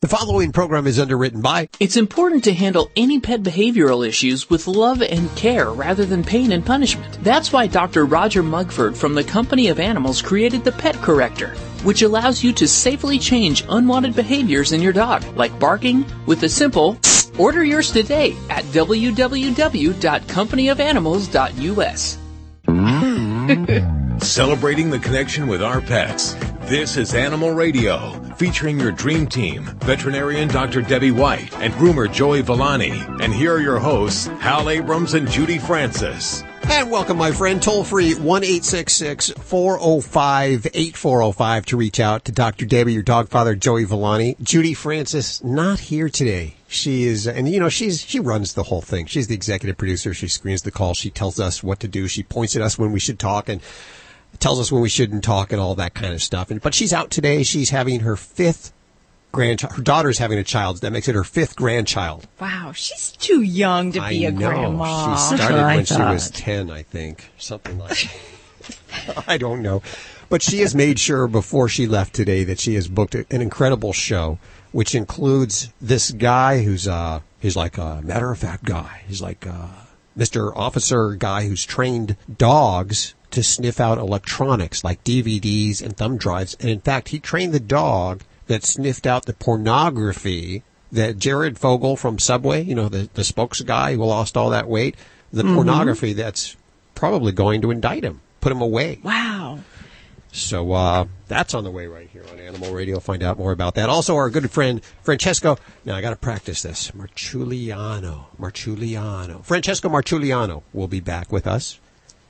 The following program is underwritten by. It's important to handle any pet behavioral issues with love and care rather than pain and punishment. That's why Dr. Roger Mugford from the Company of Animals created the Pet Corrector, which allows you to safely change unwanted behaviors in your dog, like barking, with a simple order yours today at www.companyofanimals.us. Celebrating the connection with our pets. This is Animal Radio, featuring your dream team, veterinarian Dr. Debbie White and groomer Joey Villani. And here are your hosts, Hal Abrams and Judy Francis. And welcome, my friend. Toll free 1 405 8405 to reach out to Dr. Debbie, your dog father, Joey Villani. Judy Francis, not here today. She is, and you know, she's, she runs the whole thing. She's the executive producer. She screens the call. She tells us what to do. She points at us when we should talk. And tells us when we shouldn't talk and all that kind of stuff. And, but she's out today. She's having her fifth grandchild. Her daughter's having a child. That makes it her fifth grandchild. Wow, she's too young to be I a know. grandma. She started when she was 10, I think. Something like I don't know. But she has made sure before she left today that she has booked an incredible show, which includes this guy who's, uh, he's like a matter of fact guy. He's like, uh, Mr. Officer guy who's trained dogs to sniff out electronics like DVDs and thumb drives. And in fact, he trained the dog that sniffed out the pornography that Jared Fogle from Subway, you know, the, the spokes guy who lost all that weight, the pornography that's probably going to indict him, put him away. wow. So uh, that's on the way right here on Animal Radio. Find out more about that. Also, our good friend Francesco. Now I got to practice this. Marciuliano. Marciuliano. Francesco Marciuliano will be back with us.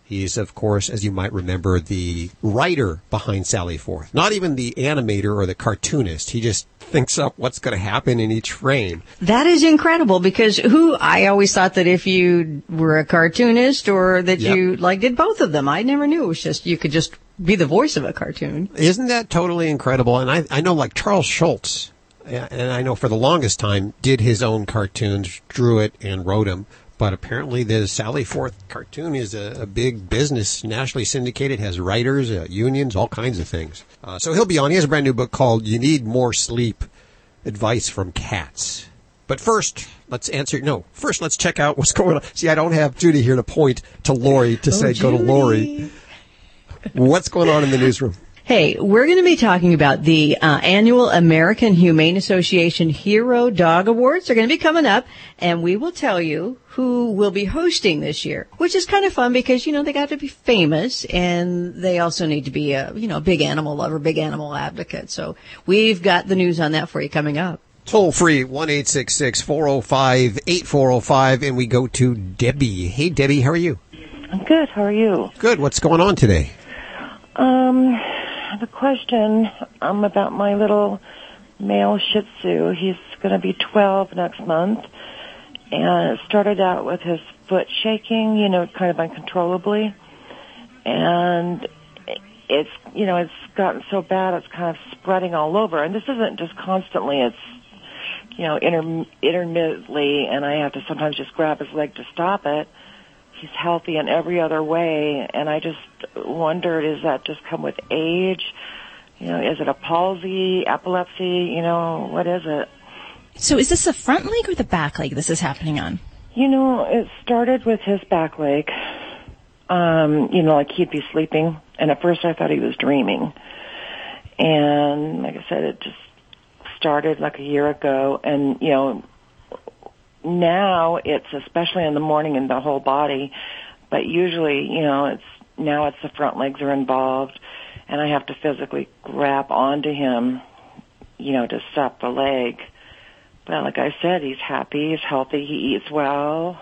He's, of course, as you might remember, the writer behind Sally Forth. Not even the animator or the cartoonist. He just thinks up what's going to happen in each frame. That is incredible because who I always thought that if you were a cartoonist or that Yep. you like did both of them, I never knew it was just you could just be the voice of a cartoon. Isn't that totally incredible? And I, I know like Charles Schulz, and I know for the longest time did his own cartoons, drew it and wrote them. But apparently the Sally Forth cartoon is a, a big business, nationally syndicated, has writers, uh, unions, all kinds of things. Uh, so he'll be on. He has a brand new book called You Need More Sleep, Advice from Cats. But first, let's answer, no, first let's check out what's going on. See, I don't have Judy here to point to Lori to say go to Lori. What's going on in the newsroom? Hey, we're going to be talking about the uh, annual American Humane Association Hero Dog Awards. They're going to be coming up, and we will tell you who will be hosting this year, which is kind of fun because you know they got to be famous, and they also need to be a you know big animal lover, big animal advocate. So we've got the news on that for you coming up. Toll free, 1 405 8405, and we go to Debbie. Hey, Debbie, how are you? I'm good. How are you? Good. What's going on today? Um, I have a question um, about my little male Shih Tzu. He's going to be 12 next month, and it started out with his foot shaking, you know, kind of uncontrollably, and it's you know it's gotten so bad it's kind of spreading all over. And this isn't just constantly; it's you know inter- intermittently, and I have to sometimes just grab his leg to stop it he's healthy in every other way and I just wondered is that just come with age? You know, is it a palsy, epilepsy, you know, what is it? So is this the front leg or the back leg this is happening on? You know, it started with his back leg. Um, you know, like he'd be sleeping and at first I thought he was dreaming. And like I said, it just started like a year ago and you know, now it's especially in the morning in the whole body, but usually, you know, it's now it's the front legs are involved and I have to physically grab onto him, you know, to stop the leg. But like I said, he's happy, he's healthy, he eats well.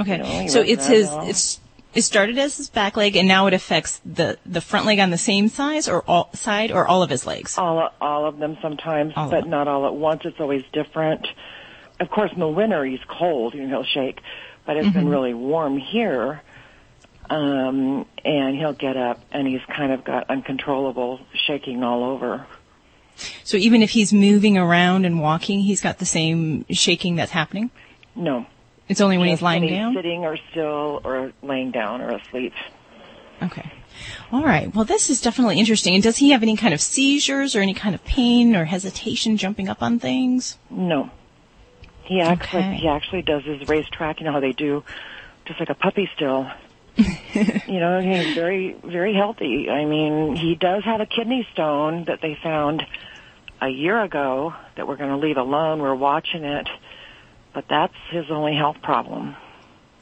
Okay. You know, so it's his well. it's it started as his back leg and now it affects the the front leg on the same size or all side or all of his legs. All all of them sometimes, All but not all at once. It's always different. Of course, in the winter he's cold, you know, he'll shake, but it's Mm-hmm. been really warm here. Um, and he'll get up and he's kind of got uncontrollable shaking all over. So even if he's moving around and walking, he's got the same shaking that's happening. No. It's only when he's lying when down. sitting or still or laying down or asleep. Okay. All right. Well, this is definitely interesting. And does he have any kind of seizures or any kind of pain or hesitation jumping up on things? No. He acts Okay. he actually does his racetrack. You know how they do, just like a puppy still. you know, he's very very healthy. I mean, he does have a kidney stone that they found a year ago that we're going to leave alone. We're watching it, but that's his only health problem.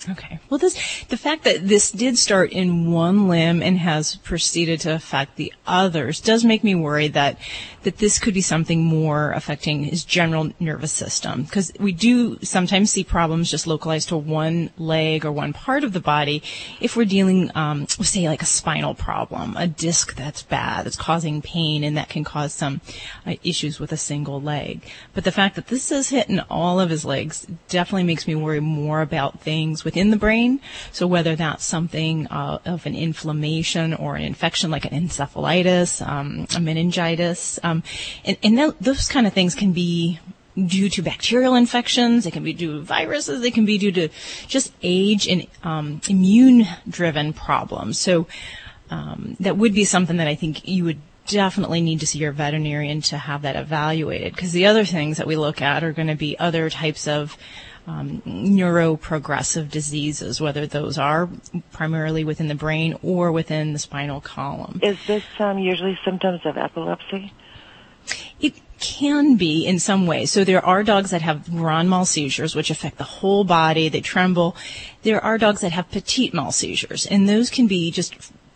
Okay. Well, this the fact that this did start in one limb and has proceeded to affect the others does make me worry that that this could be something more affecting his general nervous system because we do sometimes see problems just localized to one leg or one part of the body if we're dealing um, say like a spinal problem, a disc that's bad that's causing pain and that can cause some uh, issues with a single leg. But the fact that this is hitting all of his legs definitely makes me worry more about things within the brain. So whether that's something uh, of an inflammation or an infection like an encephalitis, um, a meningitis, um, and, and th- those kind of things can be due to bacterial infections. It can be due to viruses. They can be due to just age and um, immune-driven problems. So um, that would be something that I think you would definitely need to see your veterinarian to have that evaluated. Because the other things that we look at are going to be other types of um, neuroprogressive diseases, whether those are primarily within the brain or within the spinal column. Is this um, usually symptoms of epilepsy? Can be in some ways. So there are dogs that have grand mal seizures, which affect the whole body. They tremble. There are dogs that have petit mal seizures, and those can be just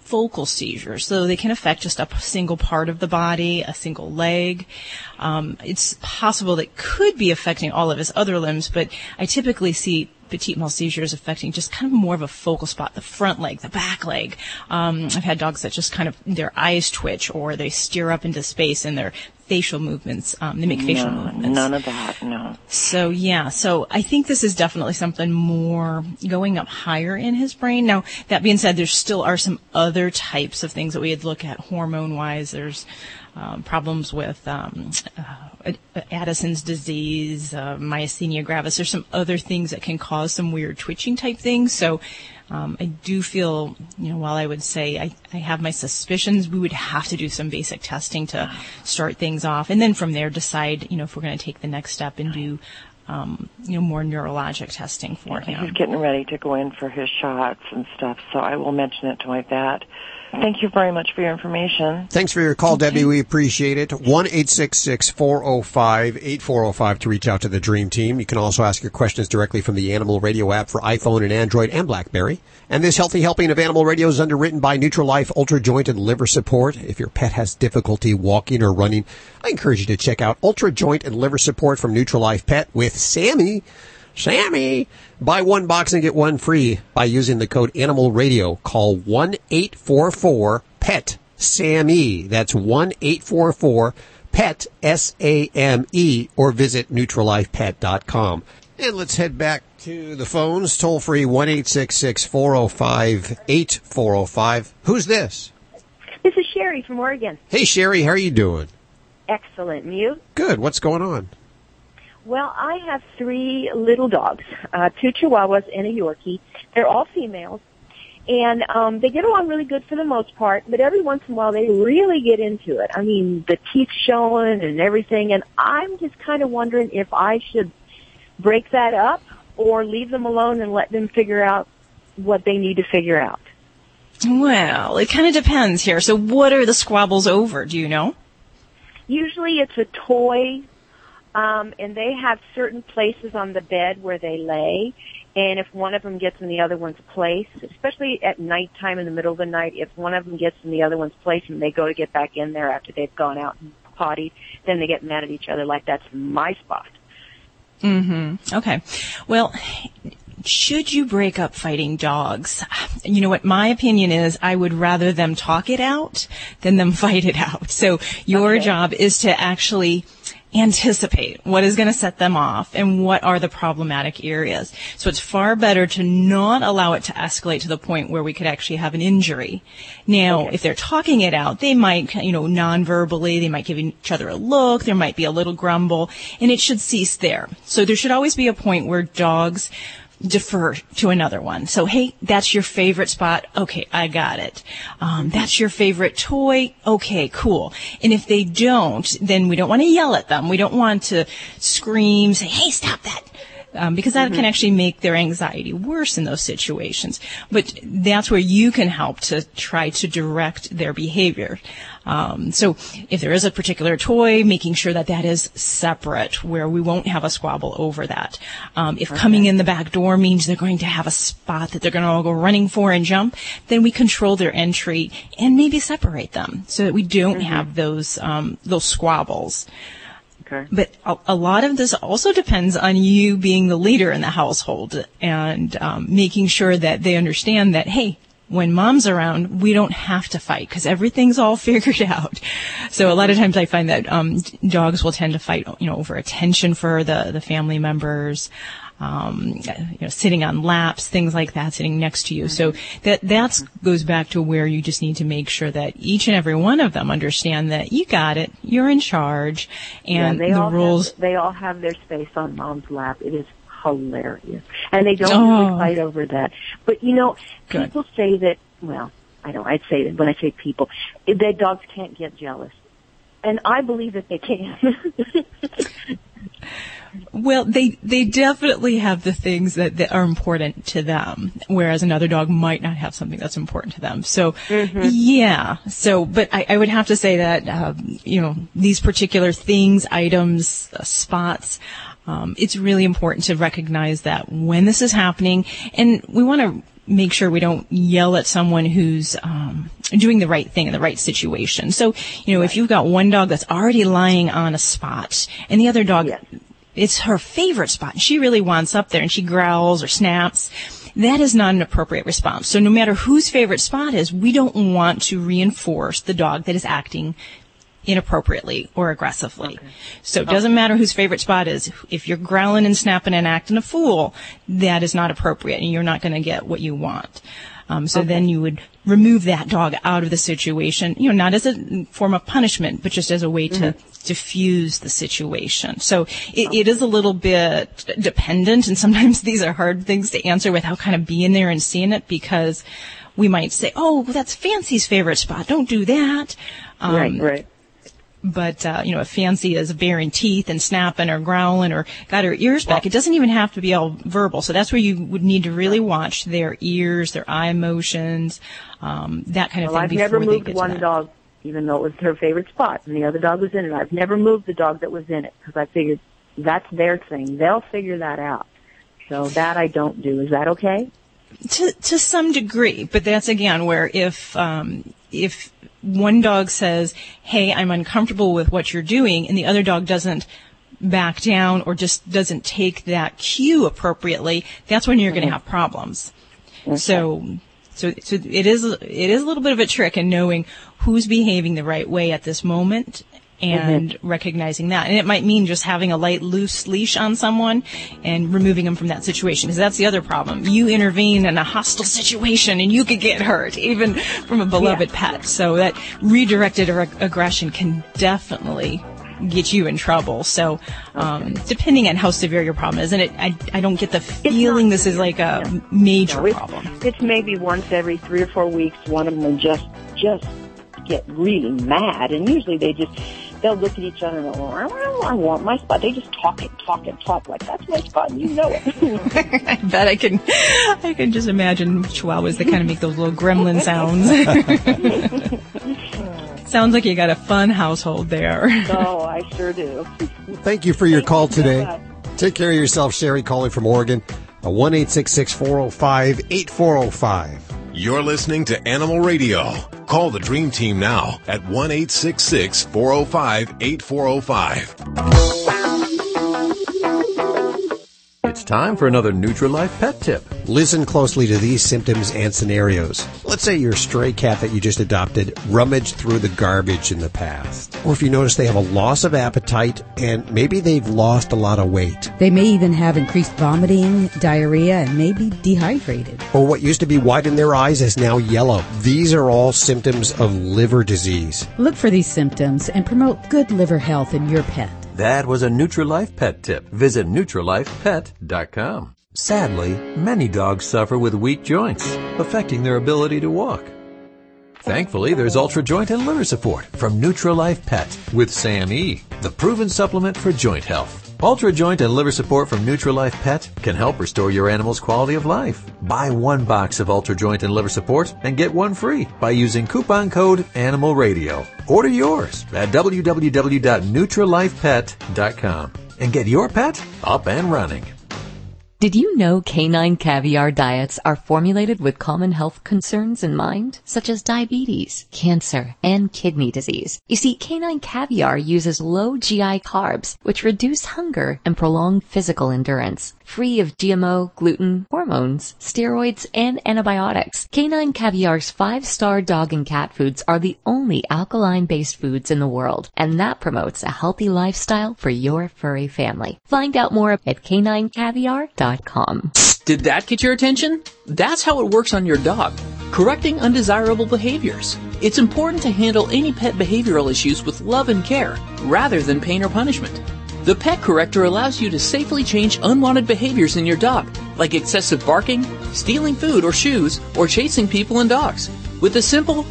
focal seizures. So they can affect just a single part of the body, a single leg. Um, it's possible that could be affecting all of his other limbs, but I typically see petit mal seizures affecting just kind of more of a focal spot, the front leg, the back leg. Um, I've had dogs that just kind of their eyes twitch or they steer up into space and their facial movements, um, they make facial no, movements. none of that. No. So yeah, so I think this is definitely something more going up higher in his brain. Now, that being said, there still are some other types of things that we would look at hormone wise. There's um, problems with um, uh, Addison's disease, uh, myasthenia gravis. There's some other things that can cause some weird twitching type things. So um, I do feel, you know, while I would say I, I have my suspicions, we would have to do some basic testing to start things off, and then from there decide, you know, if we're going to take the next step and do, um, you know, more neurologic testing for He's him. He's getting ready to go in for his shots and stuff, so I will mention it to my vet. Thank you very much for your information. Thanks for your call, Debbie. We appreciate it. 1 405 8405 to reach out to the Dream Team. You can also ask your questions directly from the Animal Radio app for iPhone and Android and Blackberry. And this healthy helping of Animal Radio is underwritten by Nutralife Ultra Joint and Liver Support. If your pet has difficulty walking or running, I encourage you to check out Ultra Joint and Liver Support from Nutralife Pet with Sammy. Sammy! Buy one box and get one free by using the code Animal Radio. Call 1-844-PET-SAME. That's 1-844-PET, S-A-M-E, or visit NutralifePet.com. And let's head back to the phones. Toll free 1-866-405-8405. Who's this? This is Sherry from Oregon. Hey Sherry, how are you doing? Excellent. And you? Good. What's going on? Well, I have three little dogs, uh, two Chihuahuas and a Yorkie. They're all females. And um, they get along really good for the most part, but every once in a while they really get into it. I mean, the teeth showing and everything, and I'm just kind of wondering if I should break that up or leave them alone and let them figure out what they need to figure out. Well, it kind of depends here. So what are the squabbles over? Do you know? Usually it's a toy, um, and they have certain places on the bed where they lay. And if one of them gets in the other one's place, especially at nighttime in the middle of the night, if one of them gets in the other one's place and they go to get back in there after they've gone out and potty, then they get mad at each other like that's my spot. Mm-hmm. Okay. Well, should you break up fighting dogs? You know what my opinion is, I would rather them talk it out than them fight it out. So your Okay. job is to actually anticipate what is going to set them off and what are the problematic areas. So it's far better to not allow it to escalate to the point where we could actually have an injury. Now, if they're talking it out, they might, you know, non-verbally, they might give each other a look, there might be a little grumble, and it should cease there. So there should always be a point where dogs defer to another one. So, hey, that's your favorite spot. Okay, I got it. Um, that's your favorite toy. Okay, cool. And if they don't, then we don't want to yell at them. We don't want to scream, say, hey, stop that. Um, because that can actually make their anxiety worse in those situations. But that's where you can help to try to direct their behavior. Um, so if there is a particular toy, making sure that that is separate, where we won't have a squabble over that. Um, if coming in the back door means they're going to have a spot that they're going to all go running for and jump, then we control their entry and maybe separate them so that we don't have those um, those squabbles. Okay. But a, a lot of this also depends on you being the leader in the household and um, making sure that they understand that, hey, when mom's around, we don't have to fight because everything's all figured out. So a lot of times I find that um, dogs will tend to fight, you know, over attention for the the family members. Um, you know, sitting on laps, things like that, sitting next to you. So that that's goes back to where you just need to make sure that each and every one of them understand that you got it, you're in charge, and yeah, they the all rules. Have, they all have their space on mom's lap. It is hilarious, and they don't Oh. really fight over that. But you know, Good. people say that. Well, I don't. I'd say that when I say people, that dogs can't get jealous, and I believe that they can. Well, they they definitely have the things that, that are important to them, whereas another dog might not have something that's important to them. So, yeah. So, but I, I would have to say that um, you know these particular things, items, uh, spots. Um, it's really important to recognize that when this is happening, and we want to make sure we don't yell at someone who's um, doing the right thing in the right situation. So, you know, if you've got one dog that's already lying on a spot, and the other dog Yes. it's her favorite spot and she really wants up there and she growls or snaps, that is not an appropriate response. So no matter whose favorite spot is, we don't want to reinforce the dog that is acting inappropriately or aggressively. So it doesn't matter whose favorite spot is. If you're growling and snapping and acting a fool, that is not appropriate and you're not going to get what you want. Um, so then you would remove that dog out of the situation, you know, not as a form of punishment, but just as a way to diffuse the situation. So it, it is a little bit dependent, and sometimes these are hard things to answer without kind of being there and seeing it because we might say, "Oh, well, that's Fancy's favorite spot. Don't do that." Um, right, right. But uh, you know, if Fancy is baring teeth and snapping or growling or got her ears back, it doesn't even have to be all verbal. So that's where you would need to really watch their ears, their eye motions, um, that kind of Well, thing I've never moved one dog, even though it was her favorite spot, and the other dog was in it. I've never moved the dog that was in it because I figured that's their thing. They'll figure that out. So that I don't do. Is that okay? to to some degree, but that's again where if um, if one dog says, "Hey, I'm uncomfortable with what you're doing," and the other dog doesn't back down or just doesn't take that cue appropriately, that's when you're going to mm-hmm. have problems. So. So, so it is it is a little bit of a trick in knowing who's behaving the right way at this moment and recognizing that. And it might mean just having a light loose leash on someone and removing them from that situation. Because that's the other problem. You intervene in a hostile situation and you could get hurt, even from a beloved pet. So that redirected ag- aggression can definitely get you in trouble. So, um, depending on how severe your problem is, and it, I, I don't get the feeling this is like a No. major No, it's, problem. it's maybe once every three or four weeks. One of them will just just get really mad, and usually they just they'll look at each other and go, I want my spot." They just talk and talk and talk like that's my spot, and you know it. I bet I can, I can just imagine chihuahuas that kind of make those little gremlin sounds. Sounds like you got a fun household there. oh, I sure do. Thank you for your Thank call you today. much. Take care of yourself, Sherry, calling from Oregon. A 1 405 8405. You're listening to Animal Radio. Call the Dream Team now at 1 405 8405. It's time for another Nutrilife pet tip. Listen closely to these symptoms and scenarios. Let's say your stray cat that you just adopted rummaged through the garbage in the past. Or if you notice they have a loss of appetite and maybe they've lost a lot of weight. They may even have increased vomiting, diarrhea, and may be dehydrated. Or what used to be white in their eyes is now yellow. These are all symptoms of liver disease. Look for these symptoms and promote good liver health in your pet. That was a Nutrilife pet tip. Visit NutrilifePet.com. Sadly, many dogs suffer with weak joints, affecting their ability to walk. Thankfully, there's Ultra Joint and Liver Support from Nutralife Pet with Sam E, the proven supplement for joint health. Ultra Joint and Liver Support from Nutralife Pet can help restore your animal's quality of life. Buy one box of Ultra Joint and Liver Support and get one free by using coupon code Animal Radio. Order yours at www.nutralifepet.com and get your pet up and running. Did you know canine caviar diets are formulated with common health concerns in mind, such as diabetes, cancer, and kidney disease? You see, canine caviar uses low GI carbs, which reduce hunger and prolong physical endurance. Free of GMO, gluten, hormones, steroids, and antibiotics, canine caviar's five-star dog and cat foods are the only alkaline-based foods in the world, and that promotes a healthy lifestyle for your furry family. Find out more at caninecaviar.com. Did that get your attention? That's how it works on your dog. Correcting undesirable behaviors. It's important to handle any pet behavioral issues with love and care, rather than pain or punishment. The Pet Corrector allows you to safely change unwanted behaviors in your dog, like excessive barking, stealing food or shoes, or chasing people and dogs. With a simple,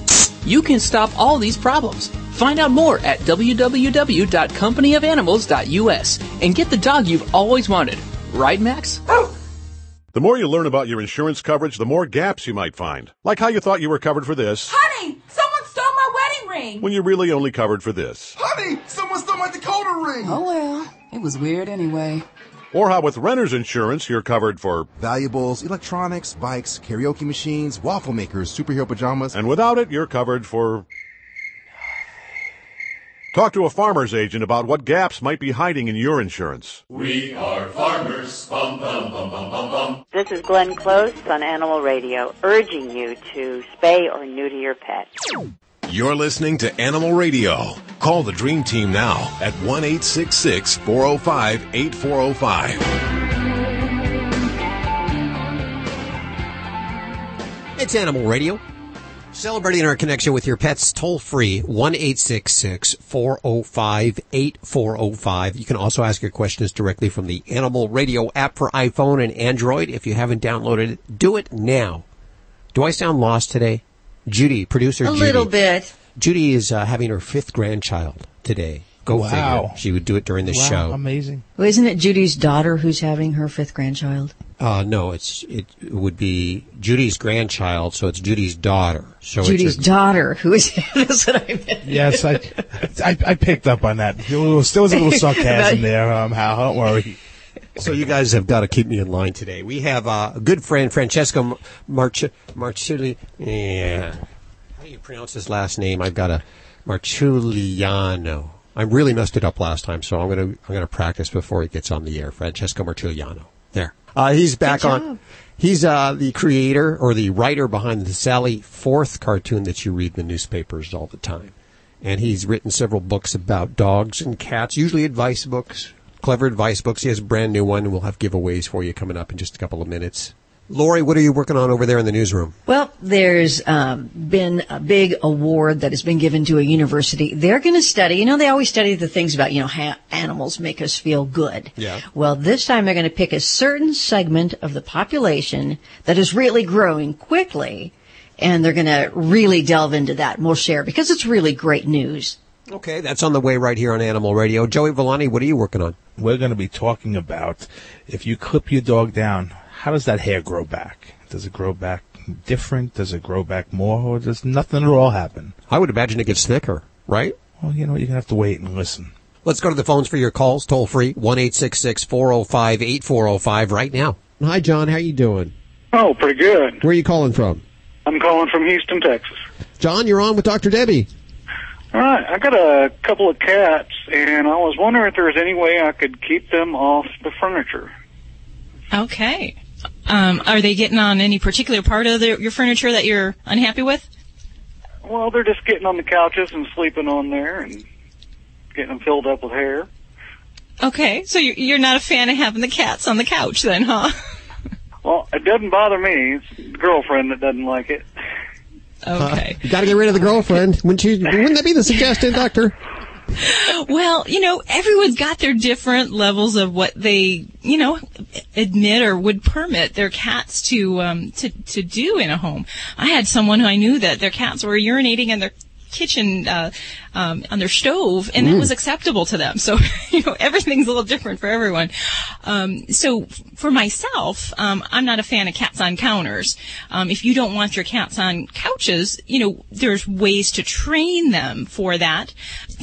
you can stop all these problems. Find out more at www.companyofanimals.us and get the dog you've always wanted. Right, Max? The more you learn about your insurance coverage, the more gaps you might find. Like how you thought you were covered for this. Honey, someone stole my wedding ring. When you're really only covered for this. Honey, someone stole my Dakota ring. Oh well, it was weird anyway. Or how with renter's insurance, you're covered for valuables, electronics, bikes, karaoke machines, waffle makers, superhero pajamas. And without it, you're covered for Talk to a farmer's agent about what gaps might be hiding in your insurance. We are farmers. Bum, bum, bum, bum, bum, bum. This is Glenn Close on Animal Radio, urging you to spay or neuter your pet. You're listening to Animal Radio. Call the Dream Team now at 1 405 8405. It's Animal Radio. Celebrating our connection with your pets toll free, 1 405 8405. You can also ask your questions directly from the Animal Radio app for iPhone and Android. If you haven't downloaded it, do it now. Do I sound lost today? Judy, producer Judy. A Judy. little bit. Judy is uh, having her fifth grandchild today. Go Wow. figure. She would do it during the Wow, show. amazing. Well, isn't it Judy's daughter who's having her fifth grandchild? Uh, no, it's it would be Judy's grandchild, so it's Judy's daughter. So Judy's it's daughter who is. that's what I meant. Yes, I, I, I picked up on that. There was, there was a little sarcasm there, um, Hal. Don't worry. So you guys have got to keep me in line today. We have uh, a good friend, Francesco March Marchulli. Yeah, how do you pronounce his last name? I've got a Marciuliano. I really messed it up last time, so I'm gonna I'm gonna practice before he gets on the air. Francesco Marciuliano. There. Uh, he's back on. He's uh, the creator or the writer behind the Sally Forth cartoon that you read in the newspapers all the time. And he's written several books about dogs and cats, usually advice books, clever advice books. He has a brand new one, and we'll have giveaways for you coming up in just a couple of minutes. Lori, what are you working on over there in the newsroom? Well, there's um, been a big award that has been given to a university. They're going to study. You know, they always study the things about you know how animals make us feel good. Yeah. Well, this time they're going to pick a certain segment of the population that is really growing quickly, and they're going to really delve into that. And we'll share because it's really great news. Okay, that's on the way right here on Animal Radio. Joey Villani, what are you working on? We're going to be talking about if you clip your dog down, how does that hair grow back? Does it grow back different? Does it grow back more? Or does nothing at all happen? I would imagine it gets thicker, right? Well, you know, you're going to have to wait and listen. Let's go to the phones for your calls, toll free, 1-866-405-8405 right now. Hi, John. How you doing? Oh, pretty good. Where are you calling from? I'm calling from Houston, Texas. John, you're on with Dr. Debbie. All right, I got a couple of cats, and I was wondering if there was any way I could keep them off the furniture. Okay. Um, are they getting on any particular part of the, your furniture that you're unhappy with? Well, they're just getting on the couches and sleeping on there and getting them filled up with hair. Okay, so you're, you're not a fan of having the cats on the couch then, huh? Well, it doesn't bother me. It's the girlfriend that doesn't like it. Okay. you got to get rid of the girlfriend. Wouldn't you? Wouldn't that be the suggestion, Doctor? well, you know, everyone's got their different levels of what they, you know, admit or would permit their cats to um, to to do in a home. I had someone who I knew that their cats were urinating in their kitchen uh, um, on their stove, and that Mm. was acceptable to them. So you know everything's a little different for everyone. Um, so for myself, um, I'm not a fan of cats on counters. Um, if you don't want your cats on couches, you know there's ways to train them for that.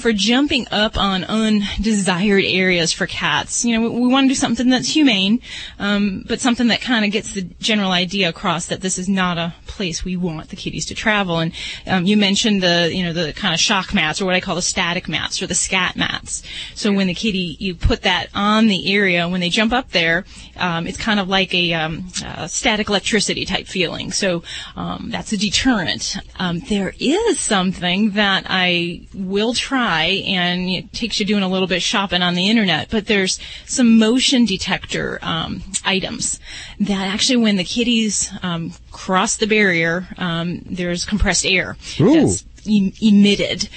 For jumping up on undesired areas for cats, you know we, we want to do something that's humane, um, but something that kind of gets the general idea across that this is not a place we want the kitties to travel. And um, you mentioned the you know the kind of shock mats or what I call the static mats or the scat mats. So when the kitty you put that on the area when they jump up there, um, it's kind of like a, um, uh static electricity type feeling. So um, that's a deterrent. Um, there is something that I will try, and it takes you doing a little bit of shopping on the internet. But there's some motion detector um, items that actually, when the kitties um, cross the barrier, um, there's compressed air Ooh. that's em- emitted.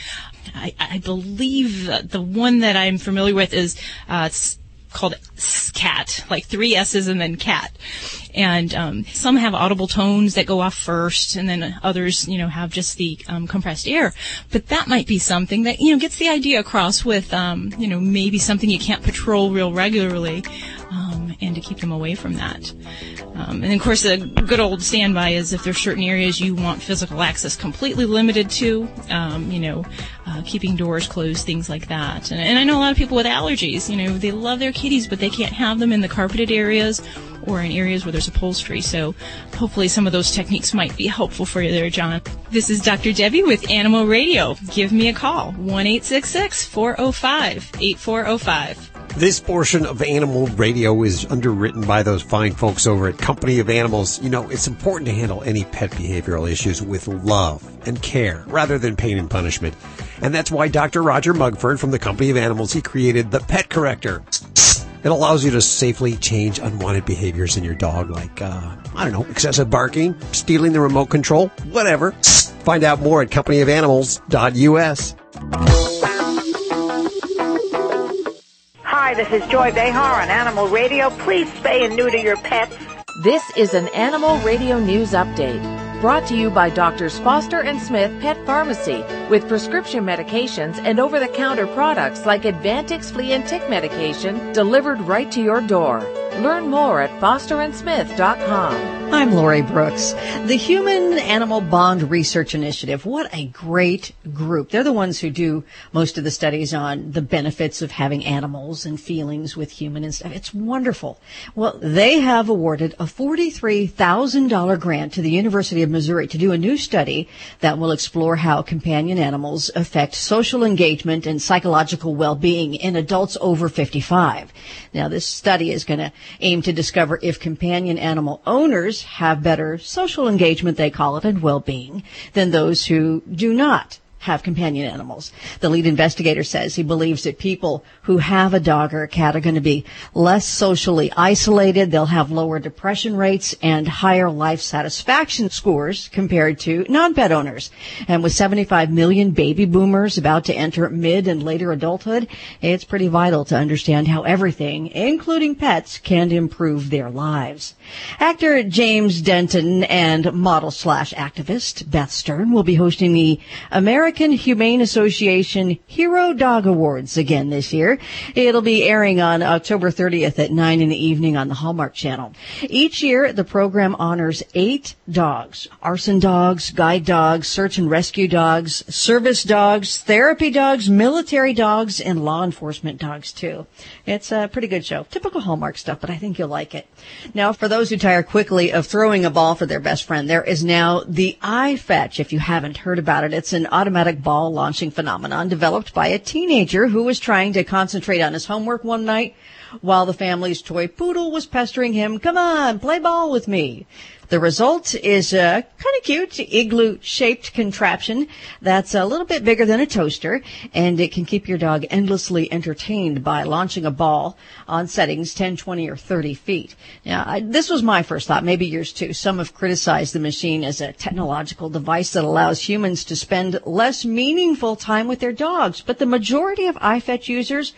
I, I believe the one that I'm familiar with is uh, called cat, like three S's and then cat. And um, some have audible tones that go off first, and then others, you know, have just the um, compressed air. But that might be something that you know gets the idea across with, um, you know, maybe something you can't patrol real regularly, um, and to keep them away from that. Um, and of course, a good old standby is if there's certain areas you want physical access completely limited to, um, you know, uh, keeping doors closed, things like that. And, and I know a lot of people with allergies, you know, they love their kitties, but they can't have them in the carpeted areas or in areas where there's upholstery. So hopefully some of those techniques might be helpful for you there, John. This is Dr. Debbie with Animal Radio. Give me a call, 1-866-405-8405. This portion of Animal Radio is underwritten by those fine folks over at Company of Animals. You know, it's important to handle any pet behavioral issues with love and care rather than pain and punishment. And that's why Dr. Roger Mugford from the Company of Animals, he created the Pet Corrector. It allows you to safely change unwanted behaviors in your dog like, uh, I don't know, excessive barking, stealing the remote control, whatever. Find out more at companyofanimals.us. Hi, this is Joy Behar on Animal Radio. Please spay and neuter your pets. This is an Animal Radio News Update brought to you by Doctors Foster and Smith Pet Pharmacy with prescription medications and over the counter products like Advantix flea and tick medication delivered right to your door. Learn more at fosterandsmith.com. I'm Lori Brooks. The Human Animal Bond Research Initiative. What a great group. They're the ones who do most of the studies on the benefits of having animals and feelings with human and stuff. It's wonderful. Well, they have awarded a $43,000 grant to the University of Missouri to do a new study that will explore how companion animals affect social engagement and psychological well-being in adults over 55. Now, this study is going to aim to discover if companion animal owners have better social engagement, they call it, and well-being than those who do not have companion animals. The lead investigator says he believes that people who have a dog or a cat are going to be less socially isolated. They'll have lower depression rates and higher life satisfaction scores compared to non-pet owners. And with 75 million baby boomers about to enter mid and later adulthood, it's pretty vital to understand how everything, including pets, can improve their lives. Actor James Denton and model slash activist Beth Stern will be hosting the American Humane Association Hero Dog Awards again this year. It'll be airing on October 30th at 9 in the evening on the Hallmark Channel. Each year, the program honors eight dogs. Arson dogs, guide dogs, search and rescue dogs, service dogs, therapy dogs, military dogs, and law enforcement dogs too. It's a pretty good show. Typical Hallmark stuff, but I think you'll like it. Now, for those who tire quickly of throwing a ball for their best friend, there is now the iFetch. If you haven't heard about it, it's an automatic ball launching phenomenon developed by a teenager who was trying to concentrate on his homework one night while the family's toy poodle was pestering him, come on, play ball with me. The result is a kind of cute igloo shaped contraption that's a little bit bigger than a toaster and it can keep your dog endlessly entertained by launching a ball on settings 10, 20, or 30 feet. Now, I, this was my first thought, maybe yours too. Some have criticized the machine as a technological device that allows humans to spend less meaningful time with their dogs, but the majority of iFetch users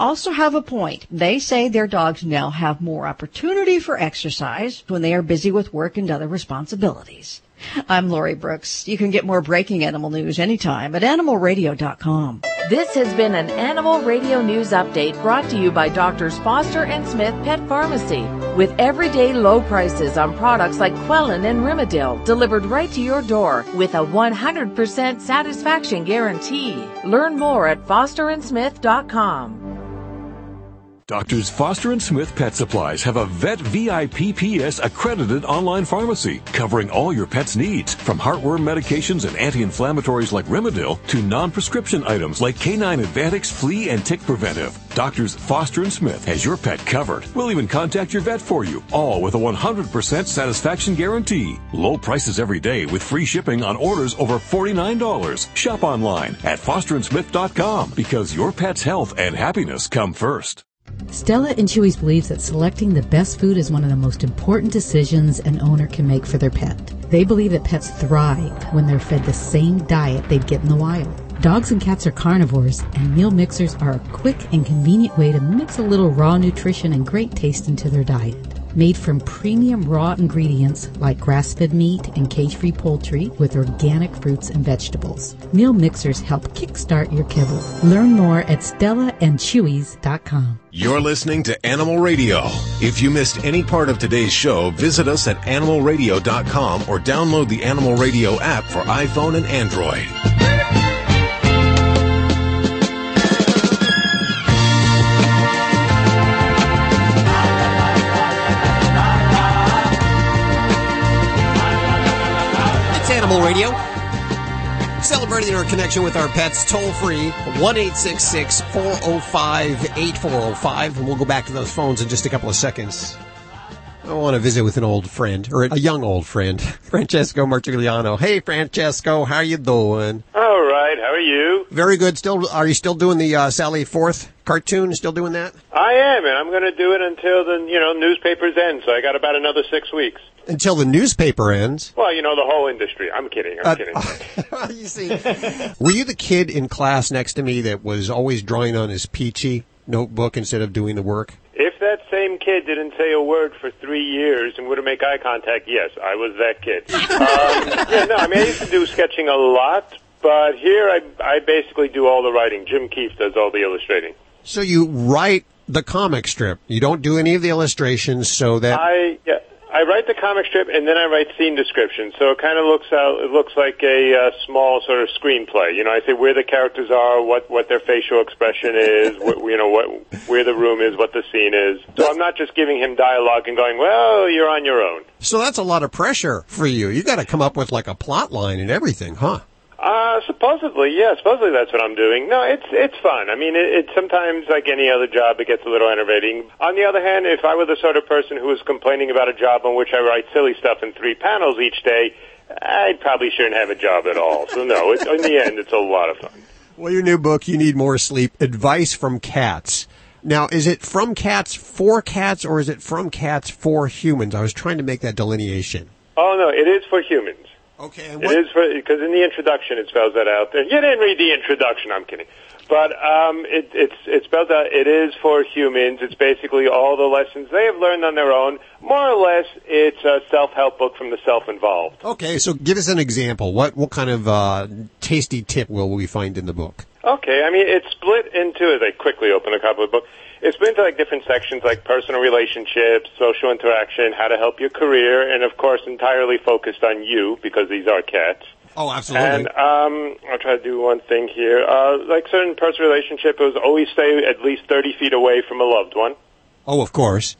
also have a point. They say their dogs now have more opportunity for exercise when they are busy with work and other responsibilities. I'm Lori Brooks. You can get more breaking animal news anytime at animalradio.com. This has been an Animal Radio News Update brought to you by Doctors Foster and Smith Pet Pharmacy. With everyday low prices on products like Quellin and Rimadyl delivered right to your door with a 100% satisfaction guarantee. Learn more at fosterandsmith.com. Doctors Foster and Smith Pet Supplies have a Vet VIPPS accredited online pharmacy covering all your pet's needs, from heartworm medications and anti-inflammatories like Rimadyl to non-prescription items like K9 Advantix Flea and Tick Preventive. Doctors Foster and Smith has your pet covered. We'll even contact your vet for you, all with a 100% satisfaction guarantee. Low prices every day with free shipping on orders over $49. Shop online at fosterandsmith.com because your pet's health and happiness come first. Stella and Chewy's believes that selecting the best food is one of the most important decisions an owner can make for their pet. They believe that pets thrive when they're fed the same diet they'd get in the wild. Dogs and cats are carnivores, and meal mixers are a quick and convenient way to mix a little raw nutrition and great taste into their diet. Made from premium raw ingredients like grass-fed meat and cage-free poultry with organic fruits and vegetables. Meal mixers help kickstart your kibble. Learn more at stellaandchewys.com. You're listening to Animal Radio. If you missed any part of today's show, visit us at animalradio.com or download the Animal Radio app for iPhone and Android. Animal Radio. Celebrating our connection with our pets toll free, 1 405 8405. And we'll go back to those phones in just a couple of seconds. I want to visit with an old friend, or a young old friend, Francesco Martigliano. Hey, Francesco, how you doing? All right, how are you? Very good. Still, are you still doing the uh, Sally Forth cartoon? Still doing that? I am, and I'm going to do it until the you know newspapers end. So I got about another six weeks. Until the newspaper ends. Well, you know the whole industry. I'm kidding. I'm Uh, kidding. you see, were you the kid in class next to me that was always drawing on his peachy notebook instead of doing the work? If that same kid didn't say a word for three years and wouldn't make eye contact, yes, I was that kid. um, yeah, no, I mean I used to do sketching a lot, but here I I basically do all the writing. Jim Keefe does all the illustrating. So you write the comic strip. You don't do any of the illustrations so that I yeah, I write the comic strip and then I write scene descriptions. So it kind of looks out. It looks like a uh, small sort of screenplay. You know, I say where the characters are, what what their facial expression is, what, you know, what where the room is, what the scene is. So I'm not just giving him dialogue and going, well, you're on your own. so that's a lot of pressure for you. You got to come up with like a plot line and everything, huh? Uh, supposedly, yeah, supposedly that's what I'm doing. No, it's it's fun. I mean, it, it sometimes like any other job, it gets a little enervating. On the other hand, if I were the sort of person who was complaining about a job on which I write silly stuff in three panels each day, I probably shouldn't have a job at all. So no, it, in the end, it's a lot of fun. Well, your new book, You Need More Sleep, Advice from Cats. Now, is it from cats for cats or is it from cats for humans? I was trying to make that delineation. Oh no, it is for humans. Okay, it is for because in the introduction it spells that out. There. You didn't read the introduction. I'm kidding, but um, it, it's it spells out. It is for humans. It's basically all the lessons they have learned on their own. More or less, it's a self-help book from the self-involved. Okay, so give us an example. What what kind of uh, tasty tip will we find in the book? Okay, I mean it's split into. As I quickly open a copy of the book, it's split into like different sections, like personal relationships, social interaction, how to help your career, and of course entirely focused on you because these are cats. Oh, absolutely. And um, I'll try to do one thing here. Uh, like certain personal relationship, it was always stay at least thirty feet away from a loved one. Oh, of course.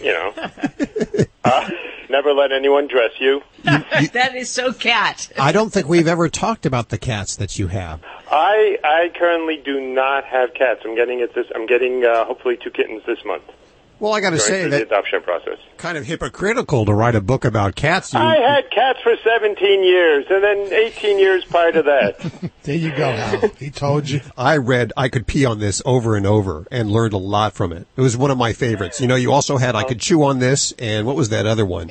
You know. uh, Never let anyone dress you. that is so cat. I don't think we've ever talked about the cats that you have. I I currently do not have cats. I'm getting it this. I'm getting uh, hopefully two kittens this month. Well, I got to say through the that adoption process. kind of hypocritical to write a book about cats. You, I had cats for 17 years, and then 18 years prior to that. There you go, Hal. He told you. I read I Could Pee on This over and over and learned a lot from it. It was one of my favorites. You know, you also had I Could Chew on This and what was that other one?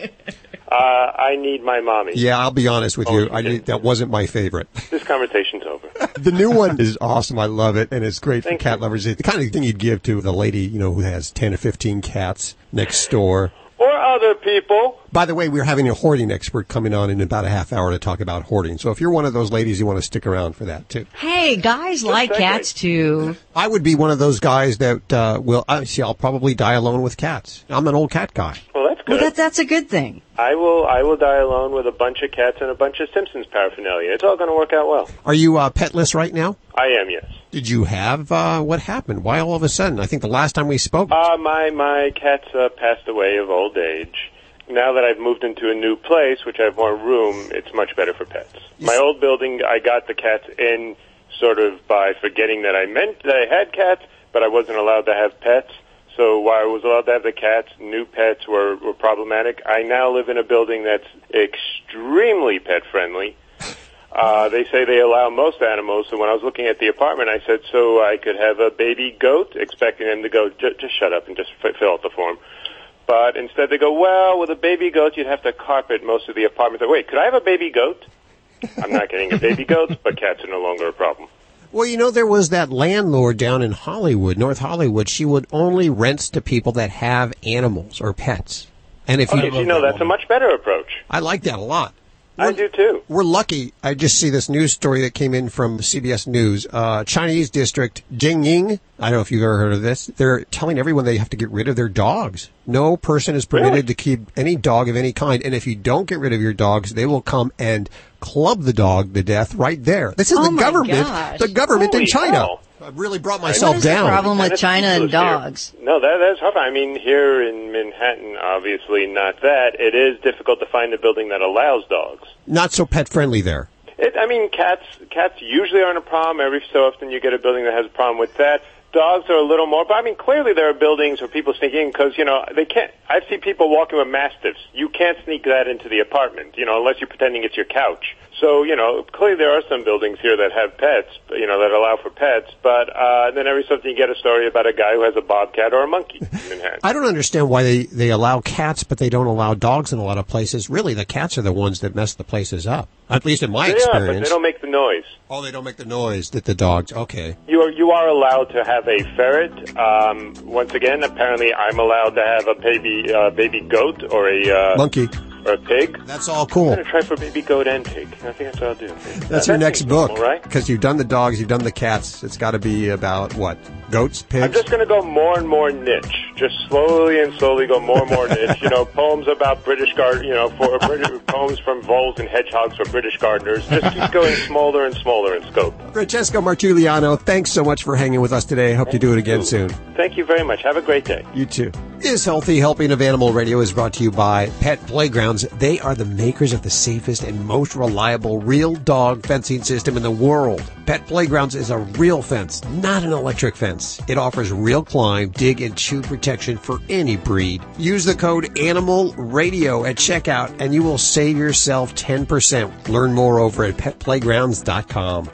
Uh, I need my mommy. Yeah, I'll be honest with you. I did, that wasn't my favorite. This conversation's over. The new one is awesome. I love it, and it's great Thank for cat lovers. It's the kind of thing you'd give to the lady, you know, who has ten or fifteen cats next door. Or other people. By the way, we're having a hoarding expert coming on in about a half hour to talk about hoarding. So if you're one of those ladies, you want to stick around for that too. Hey, guys like cats too. I would be one of those guys that uh, will. I see. I'll probably die alone with cats. I'm an old cat guy. Well, that's Well, that, that's a good thing. I will. I will die alone with a bunch of cats and a bunch of Simpsons paraphernalia. It's all going to work out well. Are you uh, petless right now? I am. Yes. Did you have uh, what happened? Why all of a sudden? I think the last time we spoke. Uh, my my cats uh, passed away of old age. Now that I've moved into a new place, which I have more room, it's much better for pets. My old building, I got the cats in sort of by forgetting that I meant that I had cats, but I wasn't allowed to have pets. So while I was allowed to have the cats, new pets were, were problematic. I now live in a building that's extremely pet friendly. Uh, they say they allow most animals. So when I was looking at the apartment, I said, so I could have a baby goat, expecting them to go, "Ju- just shut up and just f- fill out the form. But instead they go, well, with a baby goat, you'd have to carpet most of the apartment. Wait, could I have a baby goat? I'm not getting a baby goat, but cats are no longer a problem. Well, you know, there was that landlord down in Hollywood, North Hollywood. She would only rent to people that have animals or pets. And if oh, you, did you know that's a much better approach? I like that a lot. I do too. We're lucky. I just see this news story that came in from CBS News. Uh, Chinese district Jingying. I don't know if you've ever heard of this. They're telling everyone they have to get rid of their dogs. No person is permitted to keep any dog of any kind. And if you don't get rid of your dogs, they will come and club the dog to death right there. This is Oh the my government. gosh. The government in China. hell. I really brought What myself is the down. problem with China and ridiculous here. dogs? No, that, that's tough. I mean, here in Manhattan, obviously not that. It is difficult to find a building that allows dogs. Not so pet friendly there. It, I mean, cats cats usually aren't a problem. Every so often you get a building that has a problem with that. Dogs are a little more, but I mean, clearly there are buildings where people sneak in because you know they can't. I've seen people walking with mastiffs. You can't sneak that into the apartment, you know, unless you're pretending it's your couch. So you know, clearly there are some buildings here that have pets, you know, that allow for pets. But uh, then every so often you get a story about a guy who has a bobcat or a monkey. I don't understand why they, they allow cats, but they don't allow dogs in a lot of places. Really, the cats are the ones that mess the places up. At least in my They are, but experience. they don't make the noise. Oh, they don't make the noise that the dogs. Okay. You are you are allowed to have a ferret. Um, once again, apparently, I'm allowed to have a baby uh, baby goat or a uh, Monkey. Or a pig. That's all cool. I'm gonna try for baby goat and pig. I think that's what I'll do. That's Uh, your that next book. normal, right? Because you've done the dogs, you've done the cats. It's got to be about what? Goats, pigs? I'm just going to go more and more niche. Just slowly and slowly go more and more niche. You know, poems about British garden. You know, for British, poems from voles and hedgehogs for British gardeners. Just keep going smaller and smaller in scope. Francesco Marciuliano, thanks so much for hanging with us today. Hope to do it again soon. Thank you very much. Have a great day. You too. Is Healthy Helping of Animal Radio is brought to you by Pet Playgrounds. They are the makers of the safest and most reliable real dog fencing system in the world. Pet Playgrounds is a real fence, not an electric fence. It offers real climb, dig, and chew protection for any breed. Use the code Animal Radio at checkout and you will save yourself 10%. Learn more over at petplaygrounds.com.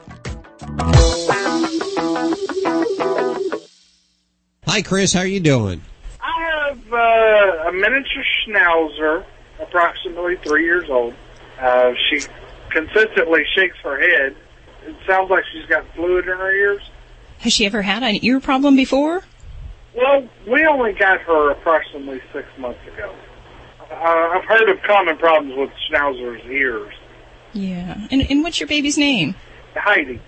Hi Chris, how are you doing? I have uh, a miniature schnauzer, approximately three years old. Uh, she consistently shakes her head. It sounds like she's got fluid in her ears. Has she ever had an ear problem before? Well, we only got her approximately six months ago. Uh, I've heard of common problems with schnauzers' ears. Yeah. And, and what's your baby's name? Heidi.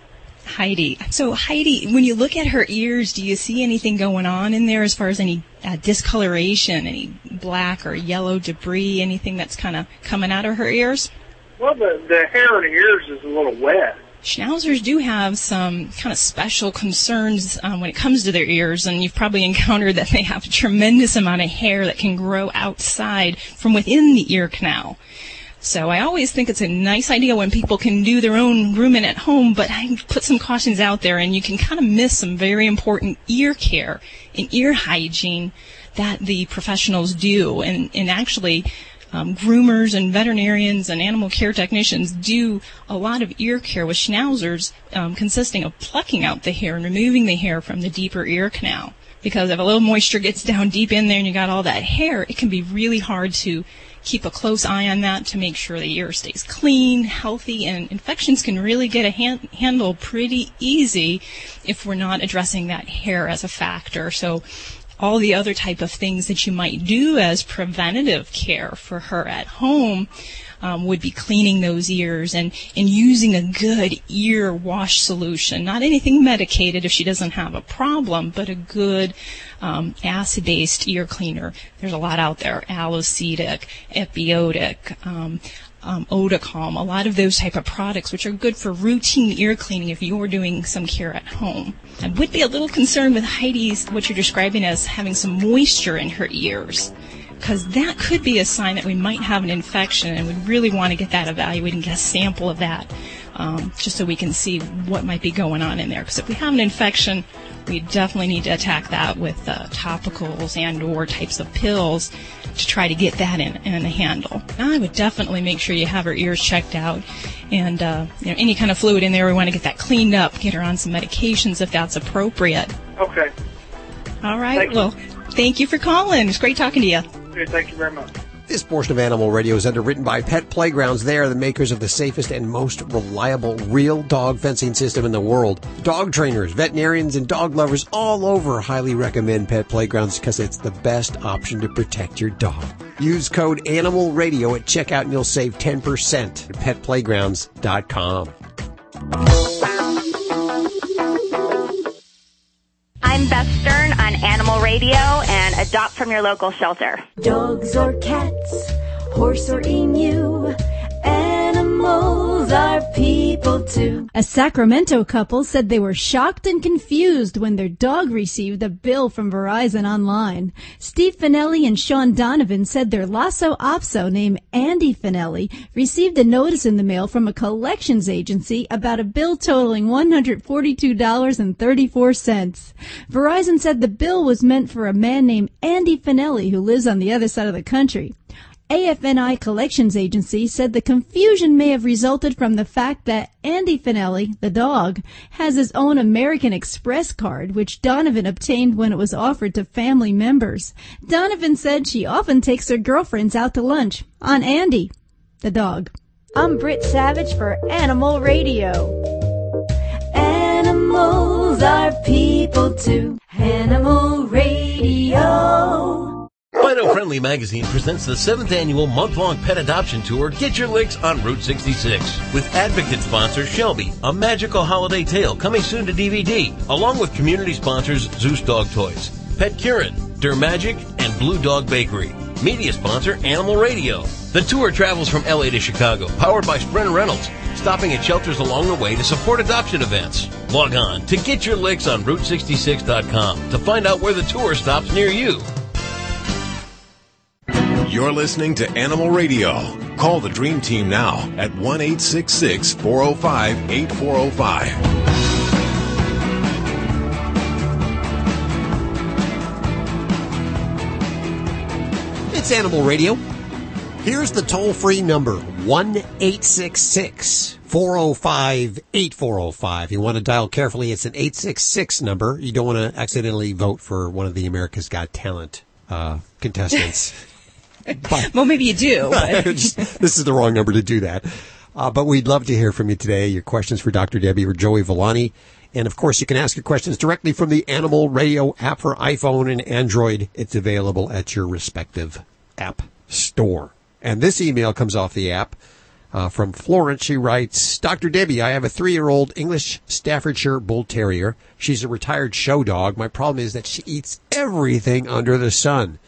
Heidi. So Heidi, when you look at her ears, do you see anything going on in there as far as any uh, discoloration, any black or yellow debris, anything that's kind of coming out of her ears? Well, the, the hair in the ears is a little wet. Schnauzers do have some kind of special concerns um, when it comes to their ears, and you've probably encountered that they have a tremendous amount of hair that can grow outside from within the ear canal. So I always think it's a nice idea when people can do their own grooming at home, but I put some cautions out there and you can kind of miss some very important ear care and ear hygiene that the professionals do. And, and actually, um, groomers and veterinarians and animal care technicians do a lot of ear care with schnauzers, um, consisting of plucking out the hair and removing the hair from the deeper ear canal. Because if a little moisture gets down deep in there and you got all that hair, it can be really hard to keep a close eye on that to make sure the ear stays clean, healthy, and infections can really get a hand, handle pretty easy if we're not addressing that hair as a factor. So all the other type of things that you might do as preventative care for her at home um, would be cleaning those ears and, and using a good ear wash solution. Not anything medicated if she doesn't have a problem, but a good um, acid-based ear cleaner. There's a lot out there: Alocetic, Epiotic. Um, um, a lot of those type of products, which are good for routine ear cleaning if you're doing some care at home. I would be a little concerned with Heidi's, what you're describing as having some moisture in her ears because that could be a sign that we might have an infection and we really want to get that evaluated and get a sample of that um, just so we can see what might be going on in there. Because if we have an infection, we definitely need to attack that with uh, topicals and or types of pills to try to get that in, in a handle. I would definitely make sure you have her ears checked out and uh, you know any kind of fluid in there. We want to get that cleaned up, get her on some medications if that's appropriate. Okay. All right. Thank well, thank you for calling. It's great talking to you. Okay, thank you very much. This portion of Animal Radio is underwritten by Pet Playgrounds. They are the makers of the safest and most reliable real dog fencing system in the world. Dog trainers, veterinarians, and dog lovers all over highly recommend Pet Playgrounds because it's the best option to protect your dog. Use code Animal Radio at checkout and you'll save 10% at petplaygrounds.com. I'm Beth Stern on Animal Radio and adopt from your local shelter. Dogs or cats, horse or emu, animals are people too. A Sacramento couple said they were shocked and confused when their dog received a bill from Verizon online. Steve Finelli and Sean Donovan said their Lhasa Apso named Andy Finelli received a notice in the mail from a collections agency about a bill totaling $142.34. Verizon said the bill was meant for a man named Andy Finelli who lives on the other side of the country. AFNI Collections Agency said the confusion may have resulted from the fact that Andy Finelli, the dog, has his own American Express card, which Donovan obtained when it was offered to family members. Donovan said she often takes her girlfriends out to lunch on Andy, the dog. I'm Britt Savage for Animal Radio. Animals are people too. Animal Radio. Fido Friendly Magazine presents the seventh annual month-long pet adoption tour, Get Your Licks on Route 66. With advocate sponsor Shelby, A Magical Holiday Tale coming soon to DVD, along with community sponsors Zeus Dog Toys, Petcurean, Dermagic, and Blue Dog Bakery. Media sponsor Animal Radio. The tour travels from LA to Chicago, powered by Sprint Reynolds, stopping at shelters along the way to support adoption events. Log on to Get Your Licks on Route66.com to find out where the tour stops near you. You're listening to Animal Radio. Call the Dream Team now at 1 405 8405. It's Animal Radio. Here's the toll free number 1 405 8405. You want to dial carefully. It's an 866 number. You don't want to accidentally vote for one of the America's Got Talent uh, contestants. well, maybe you do. but- this is the wrong number to do that. Uh, but we'd love to hear from you today. Your questions for Dr. Debbie or Joey Villani. And of course, you can ask your questions directly from the Animal Radio app for iPhone and Android. It's available at your respective app store. And this email comes off the app uh, from Florence. She writes, Dr. Debbie, I have a three-year-old English Staffordshire Bull Terrier. She's a retired show dog. My problem is that she eats everything under the sun.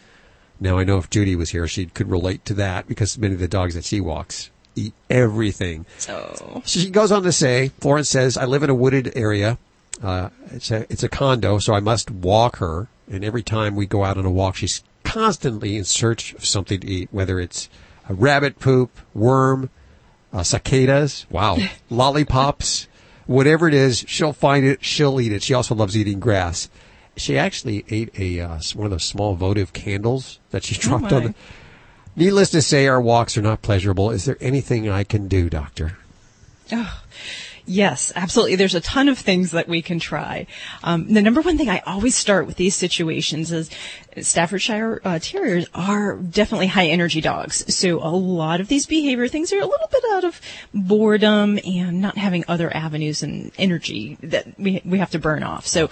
Now I know if Judy was here, she could relate to that because many of the dogs that she walks eat everything. So She goes on to say, Florence says, I live in a wooded area. Uh, it's a, it's a condo, so I must walk her. And every time we go out on a walk, she's constantly in search of something to eat, whether it's a rabbit poop, worm, uh, cicadas, wow, lollipops, whatever it is, she'll find it, she'll eat it. She also loves eating grass. She actually ate a uh, one of those small votive candles that she dropped on. The, needless to say, our walks are not pleasurable. Is there anything I can do, Doctor? Oh, yes, absolutely. There's a ton of things that we can try. Um, the number one thing I always start with these situations is Staffordshire uh, Terriers are definitely high energy dogs. So a lot of these behavior things are a little bit out of boredom and not having other avenues and energy that we, we have to burn off. So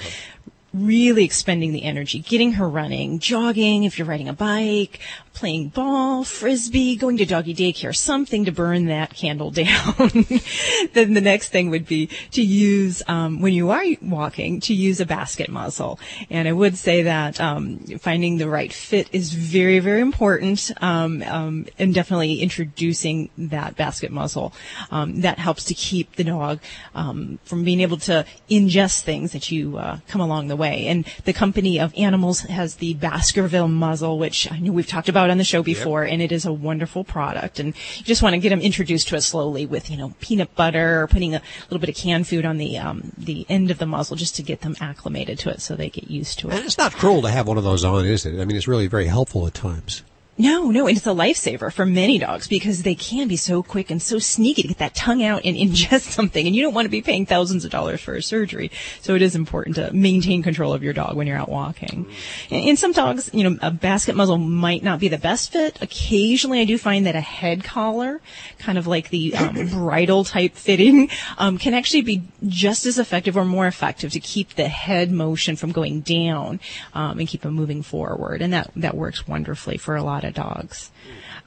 really expending the energy, getting her running, jogging if you're riding a bike, playing ball, frisbee, going to doggy daycare, something to burn that candle down. then the next thing would be to use, um, when you are walking, to use a basket muzzle. And I would say that um, finding the right fit is very, very important, um, um, and definitely introducing that basket muzzle. Um, that helps to keep the dog um, from being able to ingest things that you uh, come along the way. And the company of animals has the Baskerville muzzle, which I know we've talked about on the show before, and it is a wonderful product. And you just want to get them introduced to it slowly with, you know, peanut butter or putting a little bit of canned food on the um, the end of the muzzle just to get them acclimated to it so they get used to it. And it's not cruel to have one of those on, is it? I mean, it's really very helpful at times. No, no, and it's a lifesaver for many dogs because they can be so quick and so sneaky to get that tongue out and ingest something, and you don't want to be paying thousands of dollars for a surgery. So it is important to maintain control of your dog when you're out walking. And, and some dogs, you know, a basket muzzle might not be the best fit. Occasionally, I do find that a head collar, kind of like the um, bridle type fitting, um, can actually be just as effective or more effective to keep the head motion from going down um, and keep them moving forward, and that that works wonderfully for a lot of dogs.